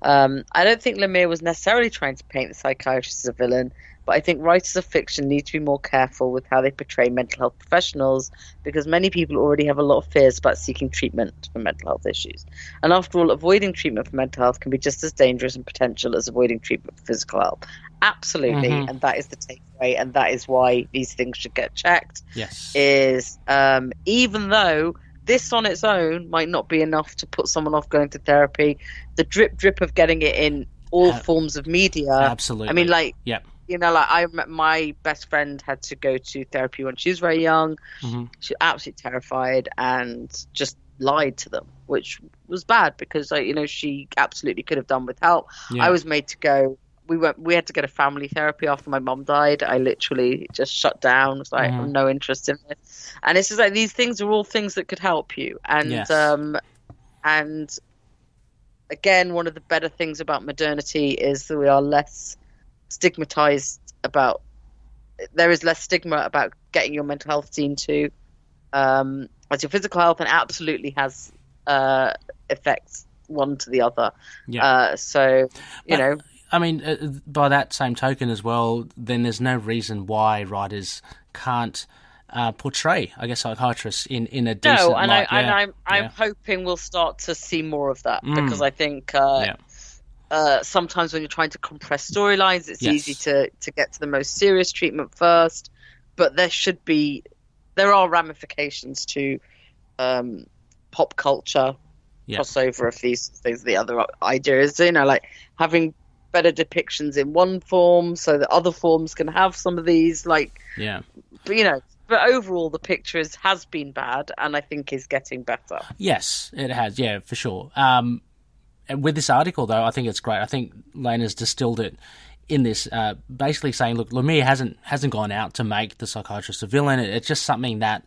Um, I don't think Lemire was necessarily trying to paint the psychiatrist as a villain, but I think writers of fiction need to be more careful with how they portray mental health professionals because many people already have a lot of fears about seeking treatment for mental health issues. And after all, avoiding treatment for mental health can be just as dangerous and potential as avoiding treatment for physical health. Absolutely, Mhm. and that is the takeaway, and that is why these things should get checked Yes. is um, even though this on its own might not be enough to put someone off going to therapy, the drip drip of getting it in all Uh, forms of media. Absolutely. I mean, like Yep. You know, like I met my best friend had to go to therapy when she was very young. Mhm. She was absolutely terrified and just lied to them, which was bad because like, you know she absolutely could have done with help. Yeah. I was made to go. We went. We had to get a family therapy after my mom died. I literally just shut down. Was like, Mhm. I'm no interest in this. And it's just like these things are all things that could help you. And Yes. um, and again, one of the better things about modernity is that we are less stigmatized about. There is less stigma about getting your mental health seen to um, as your physical health, and absolutely has uh, effects one to the other. Yeah. Uh, so you But- know, I mean, uh, by that same token as well, then there's no reason why writers can't uh, portray, I guess, psychiatrists in, in a decent no, and light. I and yeah. I'm I'm yeah. hoping we'll start to see more of that Mm. because I think uh, Yeah. Uh, sometimes when you're trying to compress storylines, it's Yes. easy to to get to the most serious treatment first, but there should be there are ramifications to um, pop culture Yeah. crossover of these things. The other idea is you know like having better depictions in one form so that other forms can have some of these like yeah. but, you know but overall the picture is, has been bad and i think is getting better Yes, it has. Yeah, for sure. Um, and with this article, though, I think it's great. I think Lena's distilled it in this, uh, basically saying, look, Lemire hasn't hasn't gone out to make the psychiatrist a villain. It- It's just something that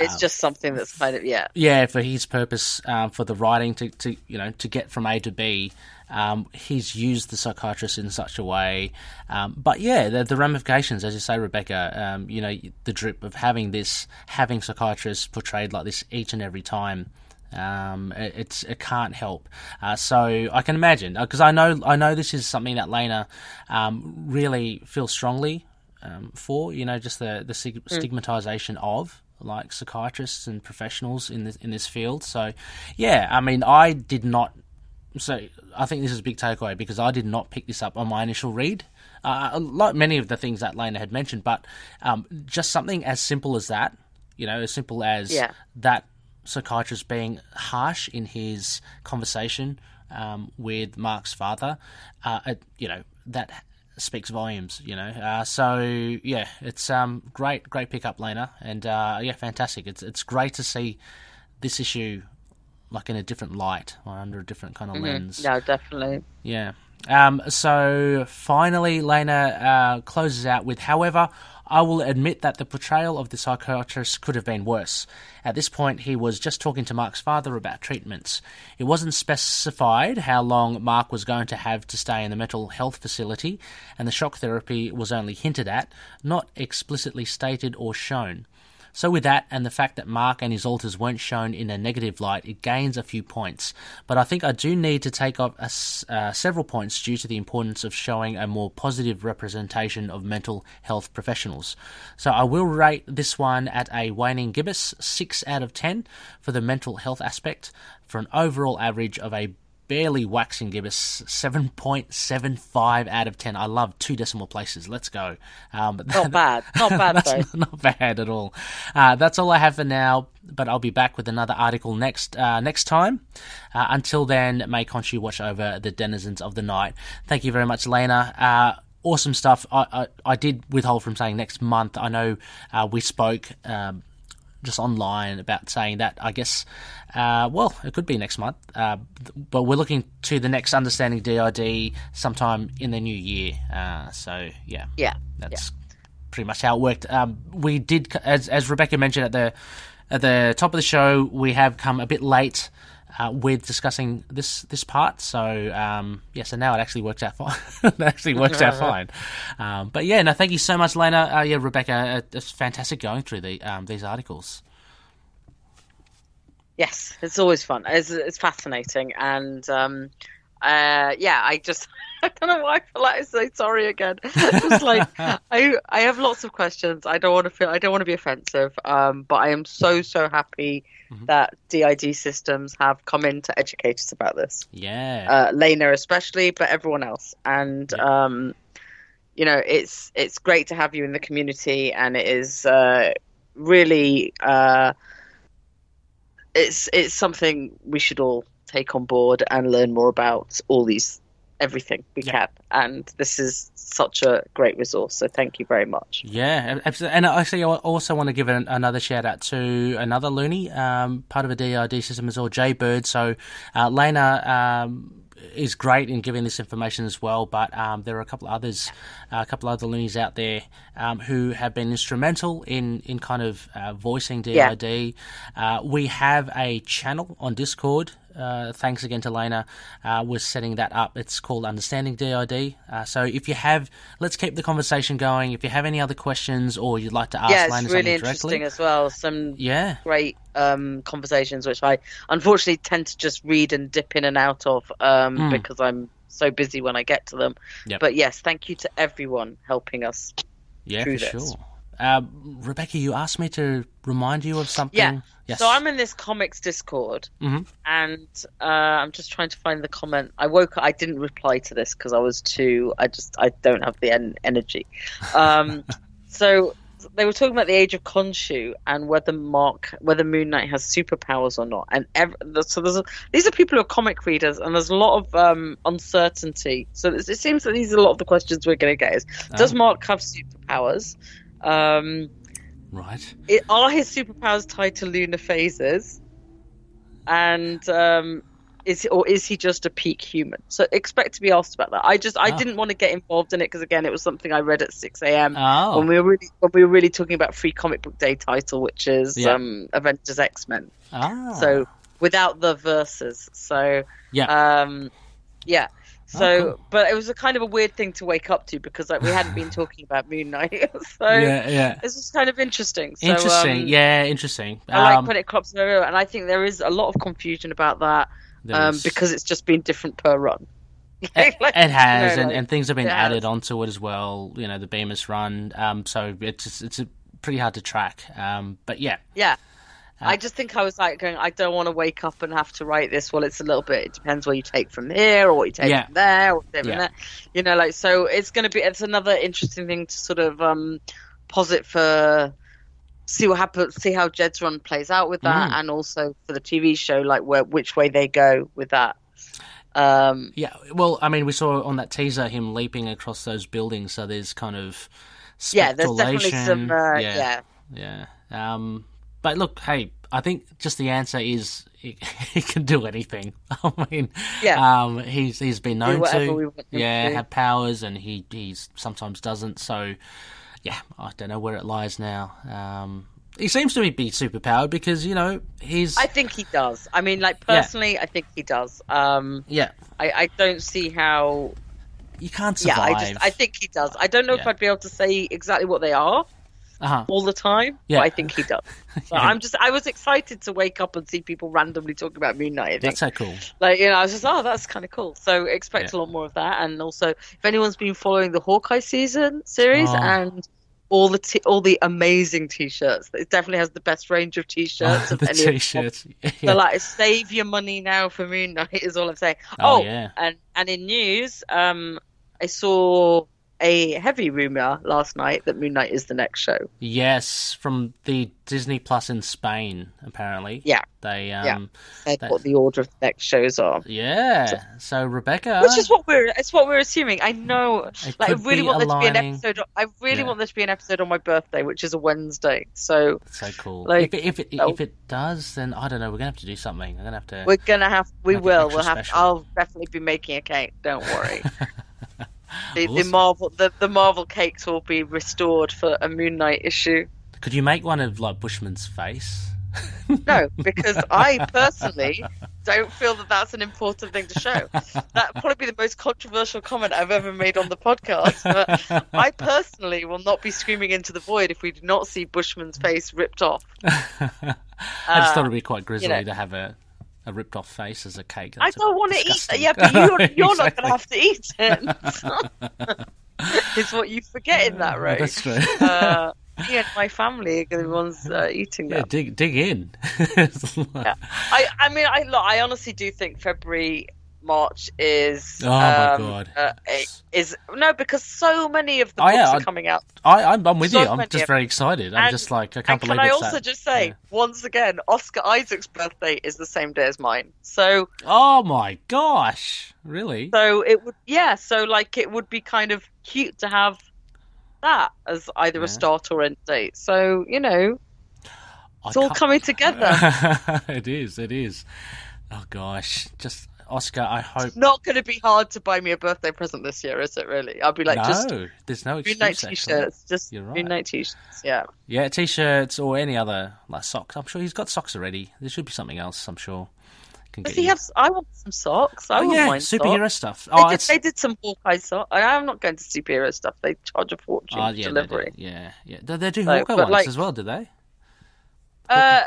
it's just something that's kind of yeah yeah, for his purpose, um, for the writing to, to you know to get from A to B, um, he's used the psychiatrist in such a way. Um, but yeah, the, the ramifications, as you say, Rebecca, um, you know, the drip of having this, having psychiatrists portrayed like this each and every time. Um, it, it's it can't help. Uh, so I can imagine because I know I know this is something that Lena um, really feels strongly um, for. You know, just the the stig- stigmatization of like psychiatrists and professionals in this in this field. So yeah, I mean, I did not. So I think this is a big takeaway because I did not pick this up on my initial read. Uh, like many of the things that Lena had mentioned, but um, just something as simple as that, you know, as simple as Yeah. that psychiatrist being harsh in his conversation um, with Mark's father, uh, it, you know, that speaks volumes, you know. Uh, so yeah, it's um great, great pickup, Lena, and uh, yeah, fantastic. It's it's great to see this issue like in a different light or under a different kind of Mm-hmm. lens. Yeah, definitely. Yeah. Um, so finally, Lena uh, closes out with, however, I will admit that the portrayal of the psychiatrist could have been worse. At this point, he was just talking to Mark's father about treatments. It wasn't specified how long Mark was going to have to stay in the mental health facility, and the shock therapy was only hinted at, not explicitly stated or shown. So, with that, and the fact that Mark and his alters weren't shown in a negative light, it gains a few points. But I think I do need to take up a uh, several points due to the importance of showing a more positive representation of mental health professionals. So, I will rate this one at a waning gibbous 6 out of 10 for the mental health aspect, for an overall average of a barely waxing gibbous 7.75 out of 10 i love two decimal places let's go um, but Not bad. Not bad, that's though. not bad at all. Uh, that's all I have for now, but I'll be back with another article next uh, next time. Uh, until then, may Khonshu watch over the denizens of the night. Thank you very much, Lena. Uh, awesome stuff. I, I, I did withhold from saying next month. I know uh, we spoke. Um, just online about saying that I guess, uh, well, it could be next month, uh, but we're looking to the next Understanding DID sometime in the new year. Uh, so yeah, Yeah. that's pretty much how it worked. Um, we did, as as Rebecca mentioned at the at the top of the show, we have come a bit late uh, with discussing this this part. So um, yeah, so now it actually works out fine. it actually works out fine. Um, but yeah, no, thank you so much, Lena. Uh, yeah, Rebecca, uh, it's fantastic going through the um, these articles. Yes, it's always fun. It's, it's fascinating, and um, uh, yeah, I just I don't know why I feel like I say sorry again. just like I I have lots of questions. I don't want to feel I don't want to be offensive, um, but I am so so happy that DID systems have come in to educate us about this. Yeah, uh, Lena especially, but everyone else. And um, you know, it's it's great to have you in the community, and it is uh, really uh, it's it's something we should all take on board and learn more about all these everything we Yeah. can. And this is such a great resource. So thank you very much. Yeah, absolutely. And actually, I also want to give an, another shout out to another loony, um, part of a DID system as well, Jay Bird. So, uh, Lena um, is great in giving this information as well, but um, there are a couple others, uh, a couple of other loonies out there um, who have been instrumental in, in kind of uh, voicing Yeah. DID. Uh, we have a channel on Discord. Uh, thanks again to Lena. Uh, we're setting that up. It's called Understanding DID. Uh, so if you have, let's keep the conversation going. If you have any other questions or you'd like to ask yeah, Lena it's something really directly, interesting as well. Some yeah, great um, conversations, which I unfortunately tend to just read and dip in and out of um, Mm. because I'm so busy when I get to them. Yep. But yes, thank you to everyone helping us. yeah, through for this. sure. Uh, Rebecca, you asked me to remind you of something. Yeah. Yes. So I'm in this comics Discord, Mhm. and uh, I'm just trying to find the comment. I woke up. I didn't reply to this because I was too. I just I don't have the en- energy. Um, so they were talking about the age of Khonshu and whether Mark, whether Moon Knight has superpowers or not. And ev- so there's a, these are people who are comic readers, and there's a lot of um, uncertainty. So it it seems that these are a lot of the questions we're going to get. Is does Oh. Mark have superpowers? Um, Right. it, are his superpowers tied to lunar phases? And um, is or is he just a peak human? So expect to be asked about that. I just I Oh. didn't want to get involved in it because again, it was something I read at six a.m. Oh. when we were really when we were really talking about free comic book day title, which is Yeah. um, Avengers X Men. ah. So without the verses. So yeah. um, yeah. So, Oh, cool. but it was a kind of a weird thing to wake up to because like we hadn't been talking about Moon Knight. so yeah. Yeah. this was kind of interesting. So, interesting. um, yeah. Interesting. I like Um, when it crops over, and I think there is a lot of confusion about that um, because it's just been different per run. It, Like, it has, you know, and, like, and things have been it has. added onto it as well. You know, the Bemis run. Um, so it's it's a, pretty hard to track. Um, but yeah, yeah. I just think I was like going. I don't want to wake up and have to write this. Well, it's a little bit. It depends where you take from here or what you take Yeah. from there or whatever. Yeah. there. You know, like so. It's going to be. It's another interesting thing to sort of um, posit for. See what happens. See how Jed's run plays out with that, Mm. and also for the TV show, like where which way they go with that. Um, yeah, well, I mean, we saw on that teaser him leaping across those buildings, so there's kind of yeah, there's definitely some uh, yeah, yeah. yeah. Um, but look, hey, I think just the answer is he, he can do anything. I mean, yeah, um, he's he's been known to yeah to. have powers, and he he sometimes doesn't. So yeah, I don't know where it lies now. Um, he seems to be super powered because you know he's. I think he does. I mean, like personally, yeah. I think he does. Um, yeah, I, I don't see how you can't survive. Yeah, I just I think he does. I don't know yeah. if I'd be able to say exactly what they are uh-huh. all the time, yeah. but I think he does. Yeah. I'm just I was excited to wake up and see people randomly talking about Moon Knight. That's so cool. Like you know, I was just oh that's kind of cool. So expect yeah. a lot more of that. And also, if anyone's been following the Hawkeye season series oh. and all the t- all the amazing t-shirts. It definitely has the best range of t-shirts. of the t-shirts. Yeah. So like, save your money now for Moon Knight is all I'm saying. Oh, oh yeah. And and in news, um, I saw a heavy rumor last night that Moon Knight is the next show. Yes, from the Disney Plus in Spain, apparently. Yeah, they um, yeah. they, what the order of the next shows are. Yeah, so, so, Rebecca, which is what we're it's what we're assuming. I know, like I really want there to be an episode. I really yeah. want there to be an episode on my birthday, which is a Wednesday. So so cool. Like, if it, if it, if it does, then I don't know. We're gonna have to do something. We're gonna have to. We're gonna have. We will. We'll have. Special. I'll definitely be making a cake. Don't worry. The, awesome. the Marvel the, the Marvel cakes will be restored for a Moon Knight issue. Could you make one of like Bushman's face? no, because I personally don't feel that that's an important thing to show. That would probably be the most controversial comment I've ever made on the podcast. But I personally will not be screaming into the void if we do not see Bushman's face ripped off. I just thought uh, it'd be quite grisly you know, to have a a ripped off face as a cake. That's I don't want to eat that. Yeah, but you're, you're exactly. not going to have to eat it. it's what you forget in that, right? That's true. Uh, and my family are the ones uh, eating yeah, that. dig dig in. yeah. I I mean I look, I honestly do think February March is oh my um, god uh, is no because so many of the oh, books yeah, are coming out. I I'm, I'm with so you. I'm just very excited. I'm and, just like I can't believe. Can I also that. just say yeah. once again, Oscar Isaac's birthday is the same day as mine. So oh my gosh, really? So it would yeah. So like it would be kind of cute to have that as either yeah. a start or end date. So you know, it's all coming together. it is. It is. Oh gosh, just Oscar, I hope. It's not going to be hard to buy me a birthday present this year, is it? Really? I'll be like, no, just there's no excuse. T-shirts, just You're right. night t-shirts. Yeah. Yeah, t-shirts or any other like socks. I'm sure he's got socks already. There should be something else. I'm sure. Does he have? I want some socks. I oh, yeah, superhero socks. stuff. Oh, they, did, they did some Hawkeye socks. I'm not going to superhero stuff. They charge a fortune oh, yeah, delivery. Yeah, yeah. They, they do so, Hawkeye ones like, as well, do they? Uh,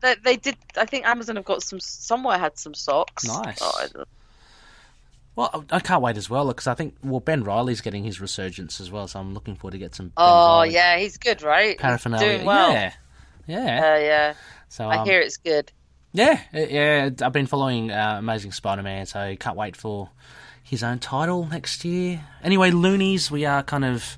they, they did. I think Amazon have got some. Somewhere had some socks. Nice. Oh, well, I can't wait as well because I think well Ben Reilly's getting his resurgence as well, so I'm looking forward to get some. Ben oh Reilly yeah, he's good, right? Paraphernalia, he's doing well. yeah, yeah, uh, yeah. So I um, hear it's good. Yeah, yeah. I've been following uh, Amazing Spider-Man, so can't wait for his own title next year. Anyway, loonies, we are kind of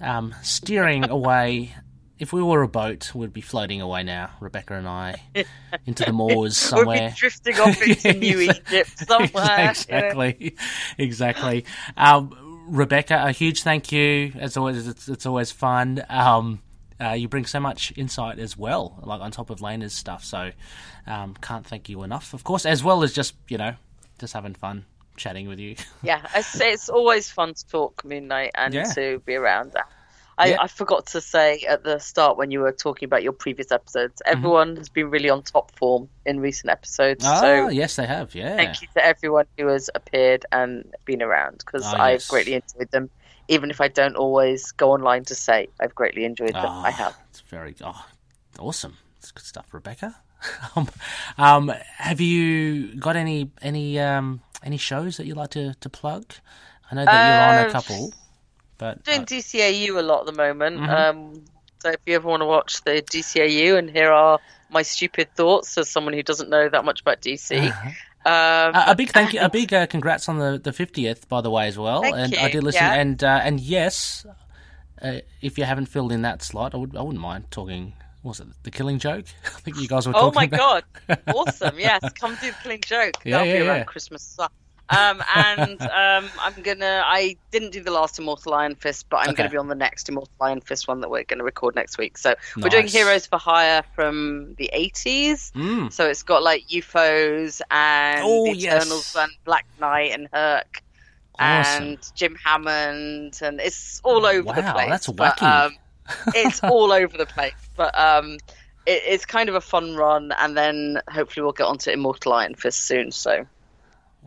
um, steering away if we were a boat, we'd be floating away now, Rebecca and I, into the moors somewhere. we'd be drifting off into New Egypt somewhere. exactly, exactly. Um, Rebecca, a huge thank you. As always, it's, it's always fun. Um, uh, you bring so much insight as well, like on top of Lena's stuff. So, um, can't thank you enough, of course, as well as just you know, just having fun chatting with you. yeah, it's, it's always fun to talk Moon Knight and yeah. to be around. I, yeah. I, forgot to say at the start when you were talking about your previous episodes, mm-hmm. everyone mm-hmm. has been really on top form in recent episodes. Oh, so yes, they have. Yeah. Thank you to everyone who has appeared and been around because oh, I've yes. greatly enjoyed them. Even if I don't always go online to say I've greatly enjoyed them, oh, I have. It's very oh, awesome. It's good stuff, Rebecca. Um, um, have you got any any um, any shows that you like to, to plug? I know that you're on a uh, couple. But doing uh, DCAU a lot at the moment. Mm-hmm. Um, so if you ever want to watch the DCAU and here are my stupid thoughts as someone who doesn't know that much about DC. Uh-huh. Um, a, a big thank you, a big uh, congrats on the the fiftieth, by the way, as well. and you. I did listen, yeah. and uh, and yes, uh, if you haven't filled in that slot, I would I wouldn't mind talking. What was it the Killing Joke? I think you guys were. Oh my about. god! awesome. Yes, come do the Killing Joke. Yeah, That'll yeah, be yeah. around Christmas. Um, and um, I'm gonna. I didn't do the last Immortal Iron Fist, but I'm Okay. gonna be on the next Immortal Iron Fist one that we're gonna record next week. So we're doing Heroes for Hire from the 80s. Mm. So it's got like UFOs and Oh, the yes. Eternals and Black Knight and Herc Awesome. and Jim Hammond and it's all over the Wow, place. that's But, wacky. um, it's all over the place, but um, it, it's kind of a fun run, and then hopefully we'll get onto Immortal Iron Fist soon. So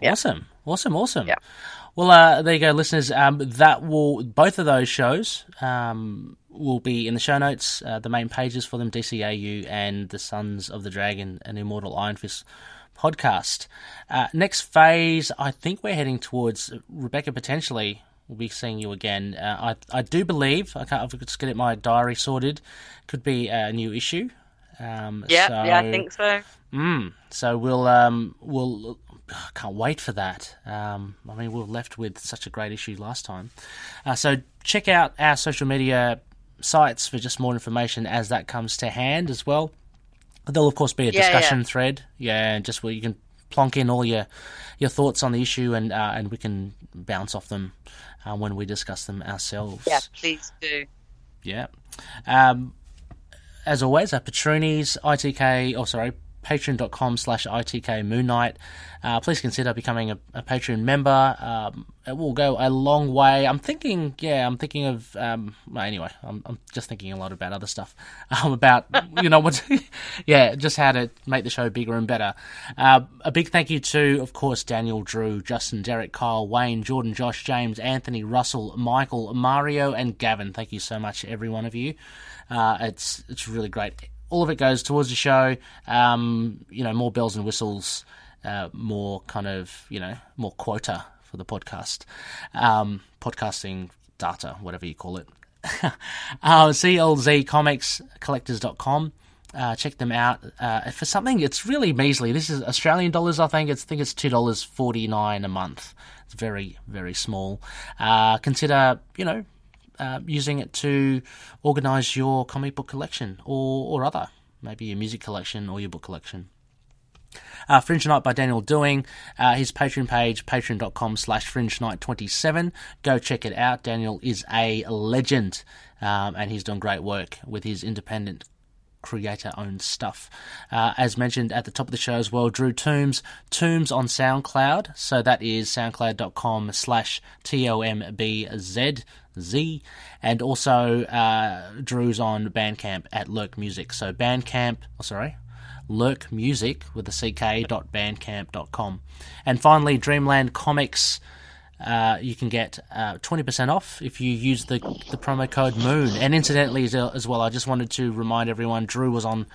yeah. Awesome, awesome, awesome. Yeah. Well, uh, there you go, listeners. Um, that will both of those shows um, will be in the show notes. Uh, the main pages for them: DCAU and the Sons of the Dragon and Immortal Iron Fist podcast. Uh, next phase, I think we're heading towards Rebecca. Potentially, we'll be seeing you again. Uh, I I do believe I can't. If I could just get it my diary sorted, could be a new issue. Um, yeah, so, yeah, I think so. Mm, so we'll um we'll I can't wait for that. Um, I mean we were left with such a great issue last time. Uh, so check out our social media sites for just more information as that comes to hand as well. There'll of course be a Yeah, discussion yeah. thread, yeah, and just where you can plonk in all your your thoughts on the issue and uh, and we can bounce off them uh, when we discuss them ourselves. Yeah, please do. Yeah. Um, as always, our Patronies, ITK, oh, sorry, patreon.com slash ITK Moon Knight. Uh, please consider becoming a, a Patreon member. Um, it will go a long way. I'm thinking, yeah, I'm thinking of, um, well, anyway, I'm, I'm just thinking a lot about other stuff. Um, about, you know, what, yeah, just how to make the show bigger and better. Uh, a big thank you to, of course, Daniel, Drew, Justin, Derek, Kyle, Wayne, Jordan, Josh, James, Anthony, Russell, Michael, Mario, and Gavin. Thank you so much, every one of you. Uh, it's it's really great. All of it goes towards the show. Um, you know, more bells and whistles, uh, more kind of you know more quota for the podcast, um, podcasting data, whatever you call it. uh, CLZ Comics Uh, check them out. Uh, for something, it's really measly. This is Australian dollars, I think. It's, I think it's two dollars forty nine a month. It's very, very small. Uh, consider, you know, uh, using it to organise your comic book collection or, or other, maybe your music collection or your book collection. Uh, Fringe Night by Daniel Doing, uh, his Patreon page, patreon.com slash fringe night 27. Go check it out. Daniel is a legend, um, and he's done great work with his independent creator owned stuff. Uh, as mentioned at the top of the show as well, Drew Toombs, Toombs on SoundCloud. So that is soundcloud.com slash T-O-M-B-Z, Z. And also, uh, Drew's on Bandcamp at Lurk Music. So Bandcamp, oh, sorry, Lurk Music with the CK dot bandcamp.com. And finally, Dreamland Comics. Uh, you can get uh, 20% off if you use the, the promo code MOON. And incidentally, as, as well, I just wanted to remind everyone Drew was on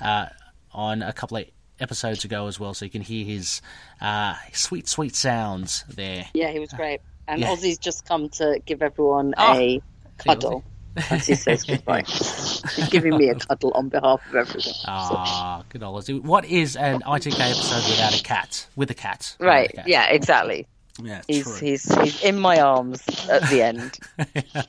uh, on a couple of episodes ago as well, so you can hear his uh, sweet, sweet sounds there. Yeah, he was great. And Yeah. Ozzy's just come to give everyone Oh, a cuddle as he says goodbye. He's giving me a cuddle on behalf of everyone. So- Ah, good old Ozzy. What is an ITK episode without a cat? With a cat. Right, a cat. yeah, exactly. Yeah, He's true. he's he's in my arms at the end.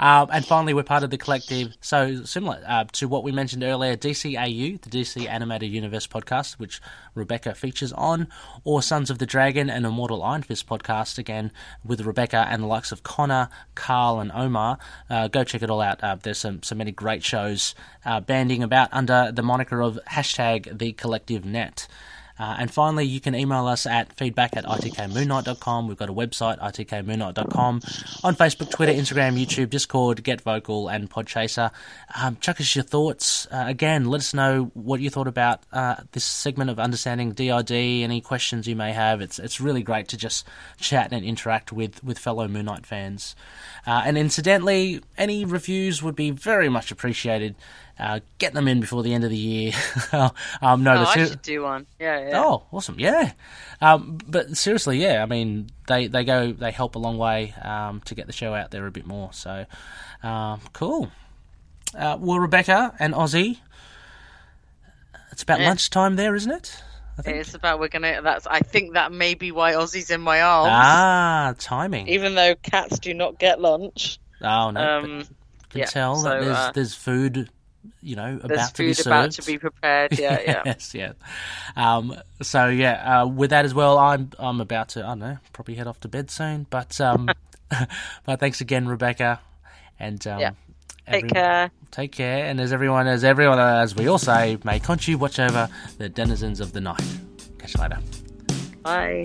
Um, and finally, we're part of the collective. So similar uh, to what we mentioned earlier, DCAU, the DC Animated Universe podcast, which Rebecca features on, or Sons of the Dragon, and Immortal Iron Fist podcast, again with Rebecca and the likes of Connor, Carl, and Omar. Uh, go check it all out. Uh, there's some so many great shows uh, banding about under the moniker of hashtag the collective net. Uh, and finally, you can email us at feedback at itkmoonnight.com. We've got a website, itkmoonnight.com. On Facebook, Twitter, Instagram, YouTube, Discord, Get Vocal, and Podchaser. Um, chuck us your thoughts. Uh, again, let us know what you thought about uh, this segment of Understanding DID, any questions you may have. It's it's really great to just chat and interact with, with fellow Moon Knight fans. Uh, and incidentally, any reviews would be very much appreciated. Uh, get them in before the end of the year. um, no, Oh, the I ser- should do one. Yeah, yeah. Oh, awesome! Yeah, um, but seriously, yeah. I mean, they they go they help a long way um, to get the show out there a bit more. So, um, cool. Uh, well, Rebecca and Ozzy, it's about Yeah. lunchtime there, isn't it? It's about we're gonna. That's. I think that may be why Ozzy's in my arms. Ah, timing. Even though cats do not get lunch. oh no, Um, but can yeah, tell that there's uh, there's food you know, There's about to be food served. about to be prepared. Yeah, yeah. yes, yeah. Um, so yeah, uh, with that as well, I'm I'm about to I don't know probably head off to bed soon. But um, but thanks again, Rebecca, and um, Yeah. Take every- care. Take care, and as everyone, as everyone, as we all say, may Khonshu watch over the denizens of the night. Catch you later. Bye.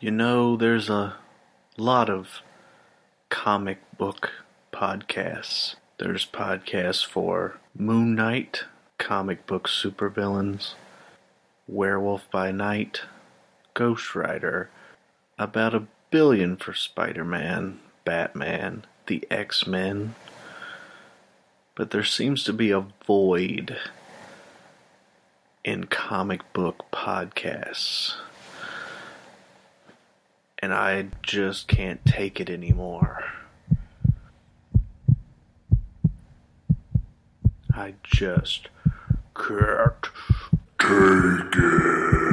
You know, there's a lot of comic book podcasts. There's podcasts for Moon Knight, comic book supervillains, Werewolf by Night, Ghost Rider, about a billion for Spider Man, Batman, the X Men. But there seems to be a void in comic book podcasts and I just can't take it anymore. I just can't take it.